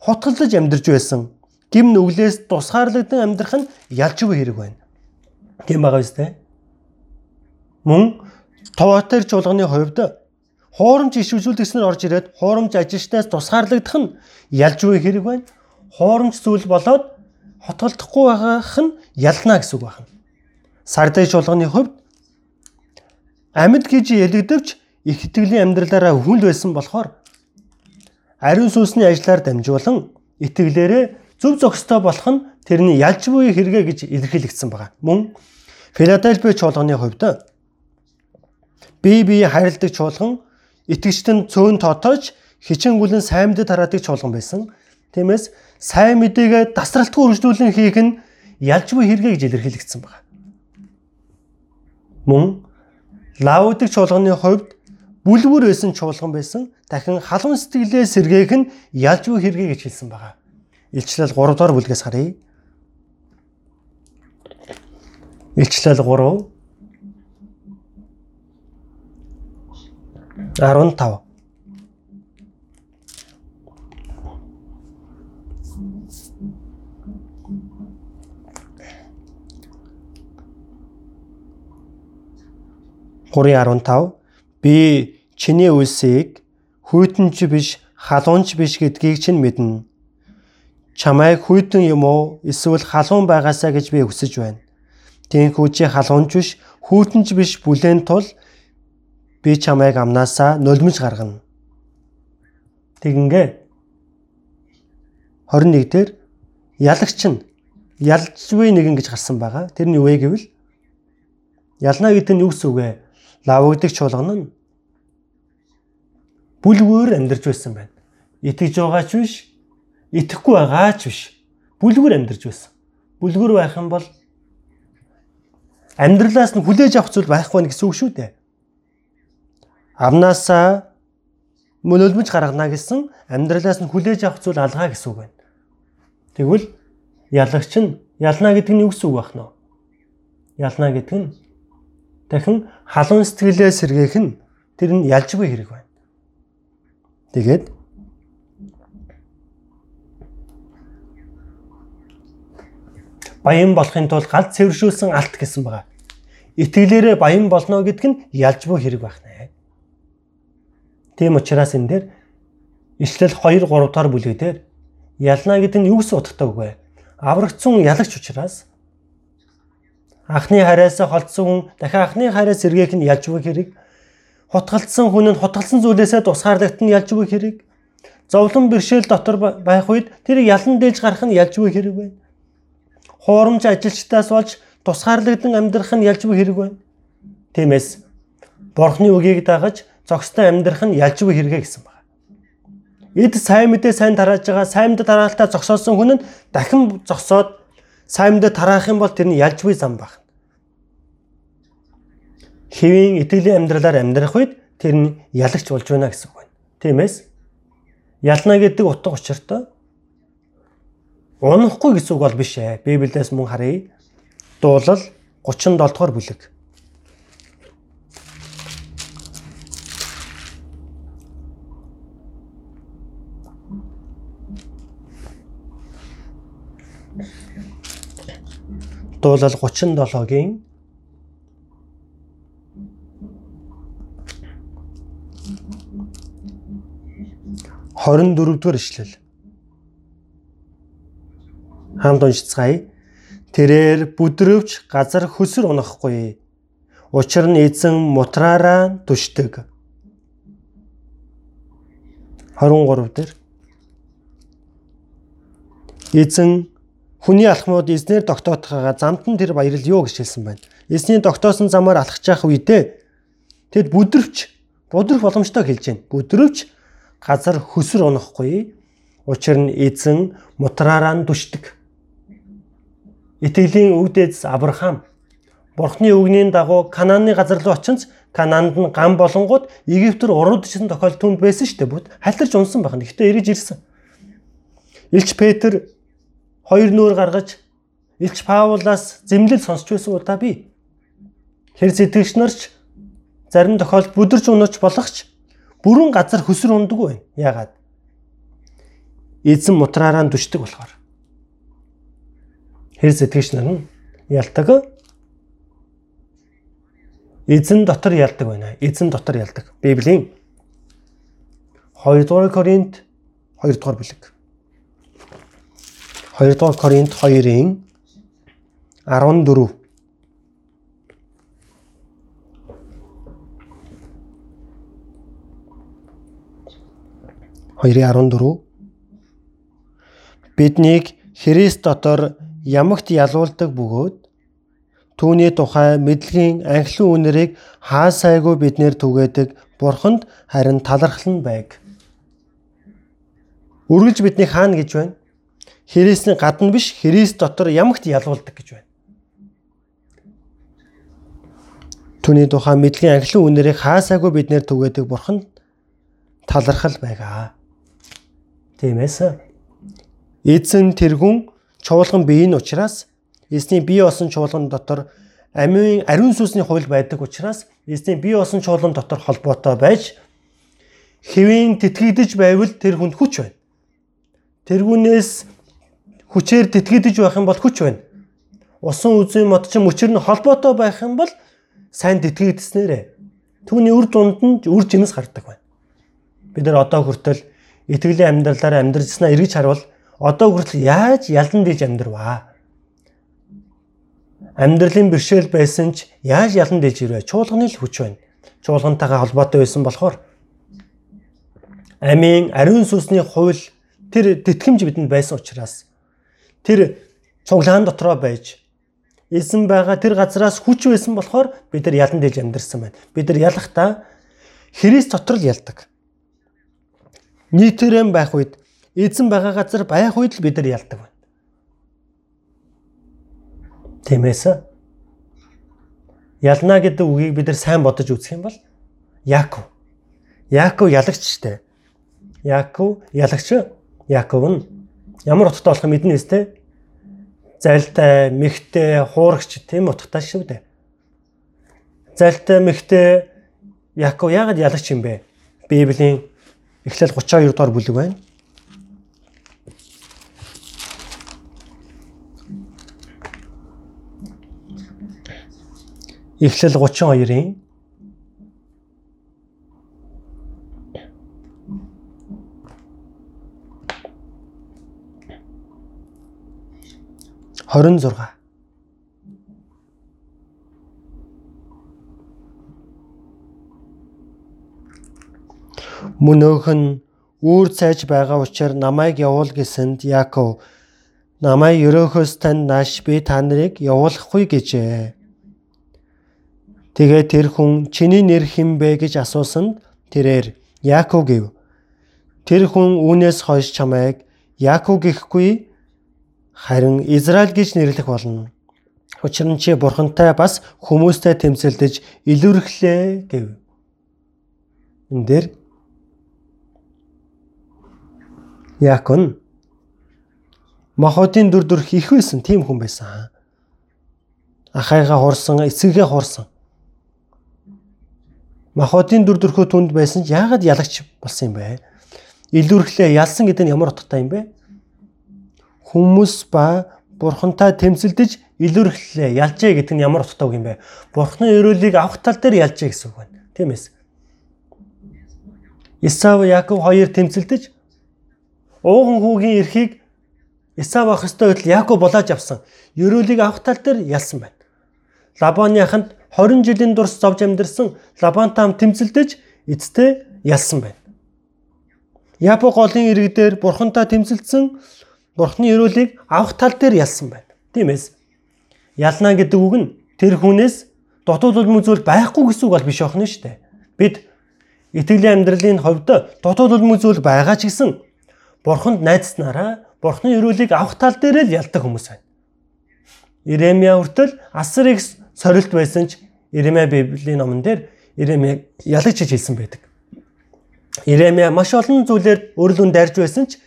хутгалж амьдарч байсан гим нүглээс тусгаарлагдсан амьдрах нь ялж буй хэрэг байна. Тийм байгаа дээ. Мөн Товатер чуулганы хувьд хуурамч иш үзүүлэгчнэр орж ирээд хуурамч ажилчнаас тусгаарлагдах нь ялж буй хэрэг байна. Хуурамч зүйл болоод хотголдохгүй байгаах нь ялна гэсэн үг байна. Сардай чуулганы хувьд амьд гэж ялэгдэвч их итгэлийн амьдралаараа хүнд байсан болохоор ариун сүнсний ажиллаар дамжуулан итгэлээрээ зөв зохистой болох нь тэрний ялж буй хэрэгэ гэж илэрхийлэгдсэн байна. Мөн Филадельфи чуулганы хувьд бие бие хайрладаг чуулган итгэжтэн цөөн тоотооч хичээнгүлэн сайн мэдээ тараадаг чуулган байсан. Тиймээс сайн мэдээгээ дасралтгүй үргэлжлүүлэн хийх нь ялж буй хэрэгэ гэж илэрхийлэгдсэн байна. Мөн Лаудик чуулганы хувьд бүлгүр байсан чуулган байсан. Дахин халуун сэтгэлээ сэргээх нь ялж буй хэрэгэ гэж хэлсэн байна. Илчлэл 3 дугаар бүлгээс харъя. Илчлэл 3 15 3:15 би чиний үлсийг хүйтэнч биш халуунч биш гэдгийг чинь мэднэ. Чамайг хүйтэн юм уу эсвэл халуун байгаасаа гэж би хүсэж байна. Тинхүү чи халуунч биш хүйтэнч биш бүлээн тул би чамайг амнаасаа нулимж гаргана. Тэгингээ 21 дээр ялагч нь ялж буй нэгэн гэж гарсан байгаа. Тэр нь юу вэ гэвэл ялна гэдэг нь юу гэсэн үг вэ? лавгдаг чуулган нь бүлгүүр амьдарч байсан байна. Итгэж байгаач биш, итгэхгүй байгаач биш. Бүлгүүр амьдарч байсан. Бүлгүүр байх юм бол амьдралаас нь хүлээж авах зүйл байхгүй гэсэн үг шүү дээ. Амнаасаа мөлөлмж гаргана гэсэн амьдралаас нь хүлээж авах зүйл алгаа гэсэн үг байна. Тэгвэл ялагч нь ялна гэдэг нь юу гэсэн үг байх нь вэ? Ялна гэдэг нь дахин халуун сэтгэлээ сэргээх нь тэр нь ялж буй хэрэг байна. Тэгээд баян болохын тулд галт цэвэршүүлсэн алт гэсэн байгаа. Итгэлээрээ баян болно гэдг нь ялж буй хэрэг байна. Тийм учраас энэ дээр Ишлэл 2 3 дахь бүлэгдэр ялна гэдэг нь юу гэсэн утгатай вэ? Аврагдсан ялагч учраас анхны хараас холдсон хүн дахин анхны хараас сэргээх нь ялж буй хэрэг. Хутгалцсан хүн нь хутгалсан зүйлээсээ тусгаарлагдах нь ялж буй хэрэг. Зовлон бэршээл дотор байх үед тэр ялан дээж гарах нь ялж буй хэрэг байна. Хуурамч ажилчдаас болж тусгаарлагдан амьдрах нь ялж буй хэрэг байна. Тиймээс Бурхны үгийг дагаж зохистой амьдрах нь ялж буй хэрэгэ гэсэн байна. Эд сайн мэдээ сайн тарааж байгаа сайн мэдээ тараалтаа зогсоосон хүн нь дахин зогсоод сайн мэдээ тараах юм бол тэр нь ялж буй зам баг. Хэвийн итгэлийн амьдралаар амьдрах үед тэр нь ялагч болж байна гэсэн үг байна. Тиймээс ялна гэдэг утга учиртай унахгүй гэсэн үг бол биш ээ. Библиэс мөн харъя. Дуулал 37 дугаар бүлэг. Дуулал 37-гийн 24 дугаар ишлэл. Хамт уншицгаая. Тэрээр бүдрөвч газар хөсөр унахгүй. Учир нь эзэн мутраараа түшдэг. 23 дээр эзэн Хүний алхмууд эзнэр тогтоотхаага замд нь тэр баярл юу гэж хэлсэн байна. Эзний тогтоосон замаар алхаж явах үедээ тэд бүдрвч будрах боломжтой хэлж байна. Бүдрвч газар хөсөр унахгүй. Учир нь эзэн мутраараа дүшдэг. Итгэлийн өвдөц Авраам Бурхны үгний дагуу Канааны газар руу очинц Канаанд нь гам болонгууд Египт рүү уруудчихсан тохиол түнд байсан шүү дээ. Бүд халтарч унсан байна. Гэхдээ эргэж ирсэн. Илч Петр хоёр нүүр гаргаж Илч Паулаас зэмлэл сонсч байсан удаа би. Тэр сэтгэгч нарч зарим тохиолдолд бүдэрч унаач болохч бүрэн газар хөсөр ундаг байна. Яагаад? Эзэн мутраараа дүшдэг болохоор. Тэр сэтгэгч нар нь ялдаг. Эзэн дотор ялдаг байна. Эзэн дотор ялдаг. Библийн 2 дугаар Коринт 2 дугаар бүлэг. 2 дугаар Коринт 2-ын 14 2:14 биднийг Христ дотор ямагт ялуулдаг бөгөөд түүний тухай мэдлэгийн анхлын үнэрийг хаасайгүй биднэр түгээдэг Бурханд харин талархал нь байг. Үргэлж бидний хаана гэж байна? Христийн гадна биш Христ дотор ямагт ялуулдаг гэж байна. Түүний тухай мэдлэгийн анхлын үнэрийг хаасаагүй биднэр түгээдэг бурхан талархал байгаа. Тиймээс эзэн тэргүн чуулган биеийн учраас эзний бие болсон чуулган дотор амийн ариун сүнсний хууль байдаг учраас эзний бие болсон чуулган дотор холбоотой байж хэвийн тэтгэгдэж байвал тэр хүнд хүч байна. Тэргүүнээс хүчээр тэтгэдэж байх юм бол хүч байна. Усан үзэн мод ч мөчөр нь холбоотой байх юм бол сайн тэтгэгдснээрээ түүний үр дунд нь үр жимс гардаг байна. Бид нар одоо хүртэл итгэлийн амьдралаар амьдрснаа эргэж харвал одоо хүртэл яаж ялан диж амьдрваа? Амьдралын бэрхшээл байсан ч яаж ялан диж ирвэ? Чуулганы л хүч байна. Чуулгантайгаа холбоотой байсан болохоор амийн ариун сүнсний хууль тэр тэтгэмж бидэнд байсан учраас тэр цуглаан дотроо байж эзэн байгаа тэр газраас хүч байсан болохоор бид нар ялан дэж амьдэрсэн байна. Бид нар ялахдаа Христ дотор л ялдаг. Нийтээрэн байх үед эзэн байгаа газар байх үед л бид нар ялдаг байна. Тиймээс ялна гэдэг үгийг бид нар сайн бодож үзэх юм бол Яаков. Яаков ялагч штэ. Яаков ялагч. Яаков нь ямар утгатай болох мэднэ үстэй залтай, мэгтэй, хуурагч тийм утгатай шүү дээ. Залтай, мэгтэй Яков яагаад ялагч юм бэ? Библийн Эхлэл 32 дугаар бүлэг байна. Эхлэл 32-ын 26 Мөн өөх нь үүр цайж байгаа учраас намайг явуул гэсэнд Яаков намайг өрөөхөөс тань нааш би та нарыг явуулахгүй гэжээ. Тэгээ тэр хүн чиний нэр хэн бэ гэж асуусанд тэрээр Яаков гэв. тэр хүн үүнээс хойш чамайг Яаков гэхгүй харин Израиль гэж нэрлэх болно. Учир нь чи бурхантай бас хүмүүстэй тэмцэлдэж илүүрхлээ гэв. Энд дээр Яакон Махотын дүр төрх их байсан тийм хүн байсан. Ахайгаа хурсан, эцэгээ хурсан. Махотын дүр төрхөө түнд байсан ч яагаад ялагч болсон юм бэ? Илүүрхлээ ялсан гэдэг нь ямар утгатай юм бэ? Хүмүүс ба бурхантай тэмцэлдэж илүүрхлээ ялжээ гэдэг нь ямар утгатай юм бэ? Бурхны өрөөлийг авах тал дээр ялжээ гэсэн үг байна. Тийм ээ. Исав Яков хоёр тэмцэлдэж ууган хүүгийн эрхийг Исав авах ёстой байтал Яков булааж авсан. Ерөөлийг авах тал дээр ялсан байна. Лабаны аханд 20 жилийн дурс зовж амьдэрсэн Лабантай хам тэмцэлдэж эцтэй ялсан байна. Япо голын ирэг дээр бурхантай тэмцэлдсэн бурхны ерөөлийг авах тал дээр ялсан байна. Тиймээс ялна гэдэг үг нь тэр хүнээс дутуул улмын зүйл байхгүй гэсэн үг бол биш охно шүү дээ. Бид итгэлийн амьдралын хувьд дутуул улмын зүйл байгаа ч гэсэн бурханд найдснараа бурхны ерөөлийг авах тал дээр л ялдаг хүмүүс байна. Иремья хүртэл асар их сорилт байсан ч Иремья Библийн номон дээр Иремья ялагч гэж хэлсэн байдаг. Иремья маш олон зүйлээр өөрлөн дайрж байсан ч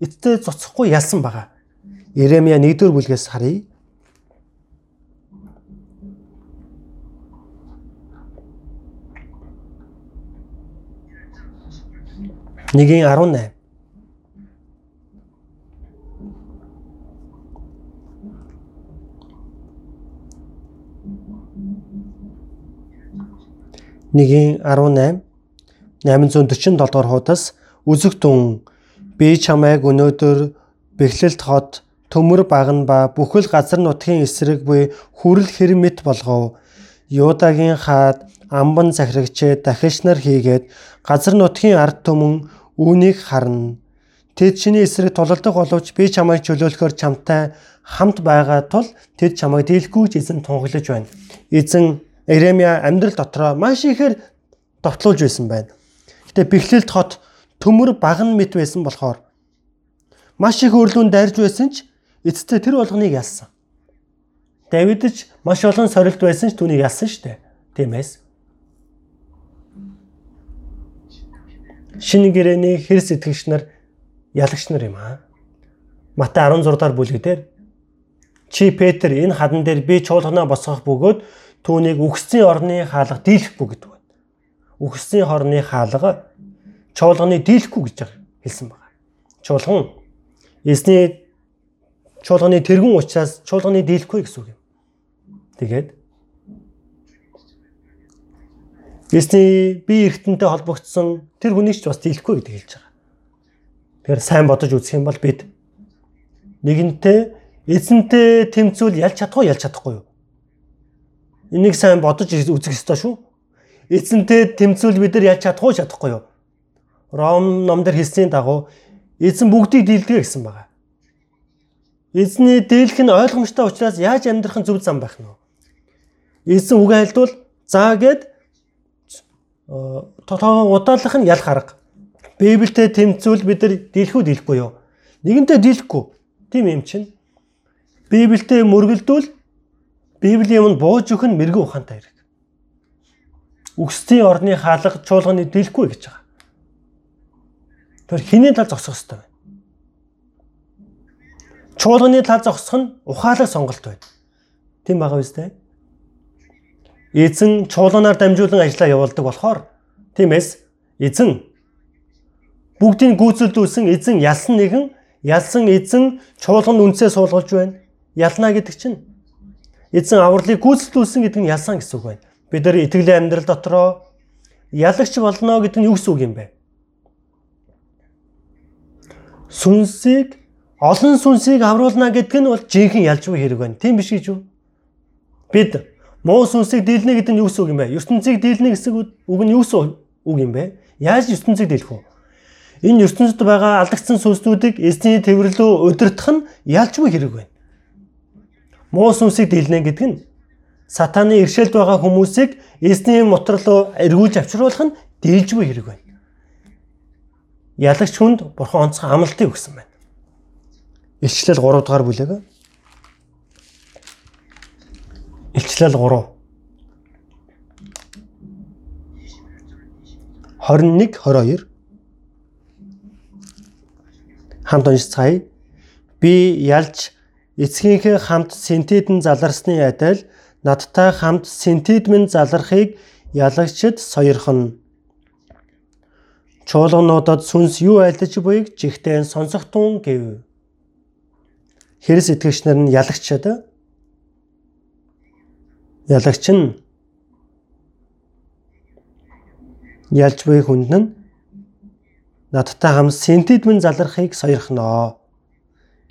эцтэй цоцохгүй ялсан байгаа. Иремья 1-р бүлгээс харъя. Нэгийн 18 1-ийн 18 847 дугаар хуудас үзэг тун би чамайг өнөөдөр бэхлэлт хот төмөр багн ба бүхэл газар нутгийн эсрэг буй хүрэл хэрмэт болгов. Юудагийн хаад амбан захирагчээ дахиж нар хийгээд газар нутгийн ард түмэн үүнийг харна. Тэд чиний эсрэг тулалдах боловч би чамайг чөлөөлөхөөр чамтай хамт байгаа тул тэд чамайг дийлэхгүй ч эзэн тунгаглаж байна. Эзэн Иремья амьдрал дотроо маш ихээр довтлуулж байсан байна. Гэтэ бэхлэлт хот төмөр баган мэт байсан болохоор маш их өрлүүн дайрж байсан ч эцэстээ тэр болгоныг ялсан. Давид ч маш олон сорилт байсан ч түүнийг ялсан шүү дээ. Тиймээс шинэ гэрээний хэр сэтгэгч нар ялагч нар юм аа. Матай 16 дахь бүлэгдэр чи Петр энэ хадан дээр би чуулганаа босгох бөгөөд түүнийг үхсдийн орны хаалга дийлэхгүй гэдэг байна. Үхсдийн хорны хаалга чуулганы дийлэхгүй гэж хэлсэн байна. Чуулган эзний чуулганы тэргүүн учраас чуулганы дийлэхгүй гэсэн үг юм. Тэгээд эзний бие эргэнтэнтэй холбогдсон тэр хүнийг ч бас дийлэхгүй гэдэг хэлж байгаа. Тэгэхээр сайн бодож үзэх юм бол бид нэгэнтээ эзэнтэй тэмцүүл ялж чадахгүй ялж чадахгүй юу? Энийг сайн бодож үзэх ёстой шүү. Эзэнтэй тэмцүүл бид нар яаж чадахгүй чадахгүй юу? Ром номдэр хэлсний дагуу эзэн бүгдийг дийлдэг гэсэн байгаа. Эзний дийлэх нь ойлгомжтой учраас яаж амьдрах нь зөв зам байх нь вэ? Эзэн үг айлдвал заа гэд тотоо удаалах нь ял харга. Библиэд тэмцүүл бид нар дийлэхүү дийлэхгүй юу? Нэгэнтээ дийлэхгүй. Тийм юм чинь. Библиэд мөргөлдвөл Библийн өмнө бууж өгөх нь мэрэгэн ухаантай хэрэг. Үгсдийн орны хаалга чуулганы дийлэхгүй гэж байгаа. Тэр хиний тал зогсох хэрэгтэй байна. Чуулганы тал зогсох нь ухаалаг сонголт байна. Тийм байгаа биз дээ. Эзэн чуулганаар дамжуулан ажиллаа явуулдаг болохоор тиймээс эзэн бүгдийг гүйцэлдүүлсэн эзэн ялсан нэгэн ялсан эзэн чуулганд үнсээ суулгаж байна. Ялна гэдэг чинь эзэн авралыг гүйцэтгүүлсэн гэдэг нь ялсан гэсэн үг байна. Бид нар итгэлийн амьдрал дотроо ялагч болно гэдэг нь юу гэсэн үг юм бэ? Сүнсийг олон сүнсийг авруулна гэдэг нь бол жинхэнэ ялж буй хэрэг байна. Тийм биш гэж юу? Бид муу сүнсийг дийлнэ гэдэг нь юу гэсэн үг юм бэ? ертөнцийг дийлнэ гэсэн үг нь юу гэсэн үг юм бэ? Яаж ертөнцийг дийлэх вэ? Энэ ертөнцид байгаа алдагдсан сүнснүүдийг эзний тэмдэглэлөө удирдах нь ялж буй хэрэг байна. Муу сүнсийг дийлнэ гэдэг нь сатаны иршэлд байгаа хүмүүсийг эзний мотор руу эргүүлж авчруулах нь дийлж буй хэрэг байна. ялагч хүнд бурхан онцгой амлалтыг өгсөн байна. Илчлэл 3 дугаар бүлэг. Илчлэл 3. 21 22 хамт уншицгаая. Би ялж эцгийнхээ хамт синтедэн заларсны адил надтай хамт синтедмэн залархыг ялагчд сойрхон. Чуулгануудад сүнс юу айлдаж буйг жигтэй сонсохтун гэв. Хэрэс итгэгчнэр нь ялагчд ялагч нь ялж буй хүнд нь надтай хамт синтедмэн залархыг сойрхноо.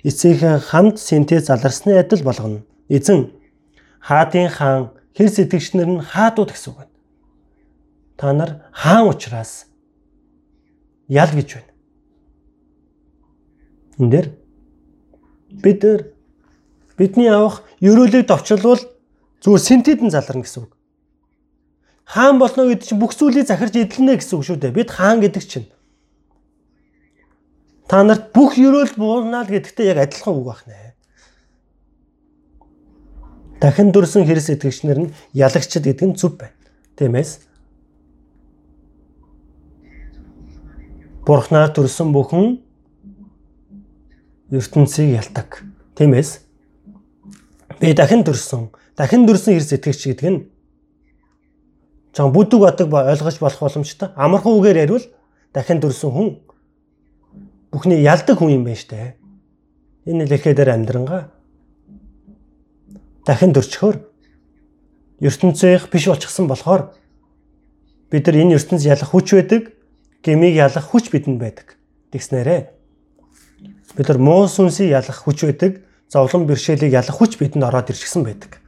Эцэгхэн хамт синтез заларсны адил болгоно. Эзэн хаадын хаан хэр сэтгэгчнэр нь хаадууд гэсэн үг байна. Та нар хаан учраас ял гэж байна. Энд дэр бид бидний авах ерөөлөг товчлвол зүгээр синтедэн заларна гэсэн үг. Хаан болно гэдэг чинь бүх зүйлийг захирж эдлэнэ гэсэн үг шүү дээ. Бид хаан гэдэг чинь та нарт бүх ерөөл буулнаа л гэдэгтэй яг адилхан үг байна. Дахин дүрсэн хэрэгс итгэгчнэр нь ялагчд гэдэг нь зүв байна. Тиймээс Бурхнаар төрсөн бүхэн ертөнцийг ялдаг. Тиймээс би дахин төрсөн, дахин төрсөн хэрэгс итгэгч гэдэг нь жан бүдэг батг ойлгож болох боломжтой. Амархан үгээр ярил дахин төрсөн хүн бүхний ялдаг хүн юм байна штэ. Энэ лэхээр амьдрангаа дахин дөрчхөөр ертөнцийнх биш болчихсон болохоор бид нар энэ ертөнц ялах хүч байдаг, гмийг ялах хүч бидэнд байдаг. Тэгснээрээ бид нар муу сүнсийг ялах хүч байдаг, зовлон бэрхшээлийг ялах хүч бидэнд ороод ирчихсэн байдаг.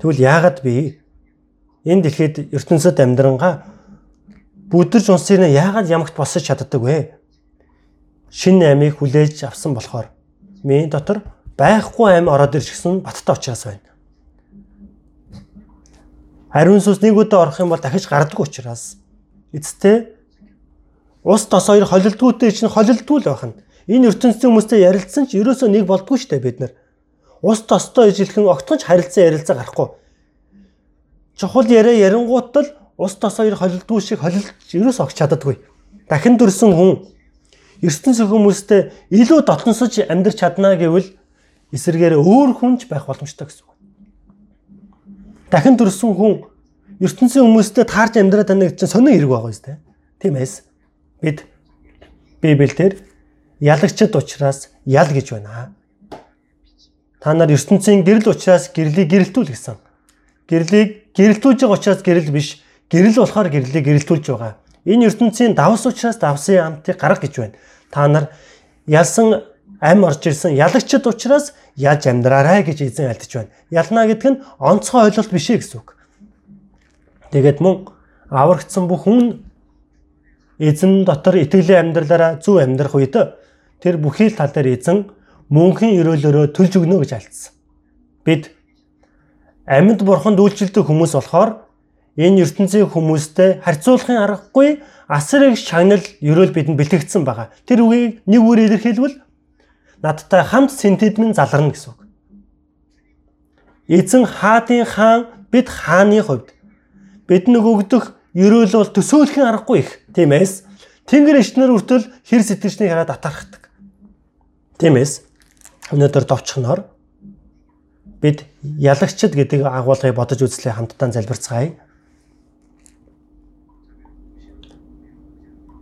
Тэгвэл яагаад би энэ дэлхийд ертөнцид амьдрангаа бүдэрж унсыг яагаад ямагт босож чаддаг вэ? Шинэ амийг хүлээж авсан болохоор миний дотор байхгүй амь ороод ирчихсэн баттай учраас байна. Ариун сүнс нэг удаа орох юм бол дахиж гардаг учраас эцэстээ ус тос хоёр холилдгүйтэй чинь холилдгүй л байх нь. Энэ ертөнцийн хүмүүстэй ярилцсан ч ерөөсөө нэг болдгүй шүү дээ бид нар. Ус тостой ижилхэн огтхонч харилцан ярилцаа гарахгүй. Чухал яриа ярингуут л ус тос хоёр холилдгүй шиг холилж ерөөсөө огч чаддаггүй. Дахин дүрсэн хүн ертөнц хүмүүстэй илүү дотносож амьдрч чаднаа гэвэл эсэргээр өөр хүнч байх боломжтой гэсэн үг. Дахин төрсөн хүн ертөнцийн хүмүүстэй таарч амьдраад байна гэж сонин хэрэг байгаа юм тест. Тиймээс бид Библиэлд ялагчд учраас ял гэж байна. Та нар ертөнцийн гэрэл учраас гэрлийг гэрэлтүүл гэсэн. Гэрлийг гэрэлтүүлж байгаа учраас гэрэл биш. Гэрэл болохоор гэрлийг гэрэлтүүлж байгаа. Энэ ертөнцийн давс учраас давсын амтыг гарга гэж байна. Та нар ялсан ам орж ирсэн ялагчд учраас яаж амьдраарай гэж эзэн альдж байна. Ялна гэдэг нь онцгой ойлголт биш ээ гэсэн үг. Тэгээд мөн аврагдсан бүх хүн эзэн дотор итгэлийн амьдралаараа зөв амьдрах үед тэр бүхий л тал дээр эзэн мөнхийн өрөөлөөрөө төлж өгнө гэж альцсан. Бид амьд бурханд үйлчлдэг хүмүүс болохоор энэ ертөнцийн хүмүүстэй харьцуулахын аргагүй асар их шагнал ерөөл бидэнд бэлтгэгдсэн байгаа. Тэр үгийг нэг үгээр илэрхийлвэл надтай хамт синтедмэн заларна гэсэн үг. Эзэн хаадын хаан бид хааны хувьд биднийг өгдөх ерөөл бол төсөөлхийн аргагүй их. Тиймээс Тэнгэр ичнэр үртэл хэр сэтгэжнийг хараад атархдаг. Тиймээс өнөөдөр товчхоноор бид ялагчд гэдэг агуулгыг бодож үзлээ хамтдаа залбирцгаая.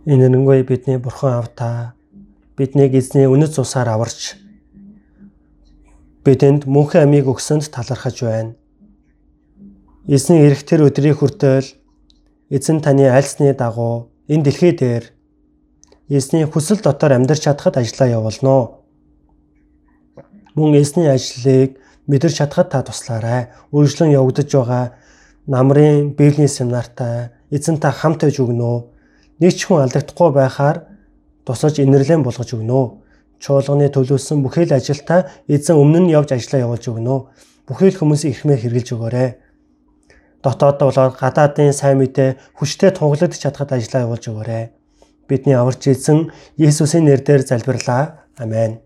Энэ нэнгүй бидний бурхан авта биднийг эзний үнэт цусаар аварч бидэнд мөнхийн амийг өгсөнд талархаж байна. Эзний эрх тэр өдрийн хүртэл эзэн таны альсны дагуу энэ дэлхий дээр эзний хүсэл дотор амьдарч чадхад ажиллаа явуулно. Мөн эзний ажлыг мэдэрч чадхад та туслаарай. Үргэлжлэн явагдаж байгаа намрын библийн семинартай эзэн та хамт байж өгнө нэг ч хүн алдагдахгүй байхаар тусаж инэрлэн болгож өгнө. Чуулганы төлөвлөсөн бүхэл ажилтаа эзэн өмнө нь явж ажиллаа явуулж өгнө. Бүхэл хүмүүсийн ихмээр хэрэгжилж өгөөрэй. Дотоод болоод гадаадын сайн мэдээ хүчтэй тунгалагдж чадхад ажиллаа явуулж өгөөрэй. бидний аварч ийсэн Есүсийн нэрээр залбирлаа. Амен.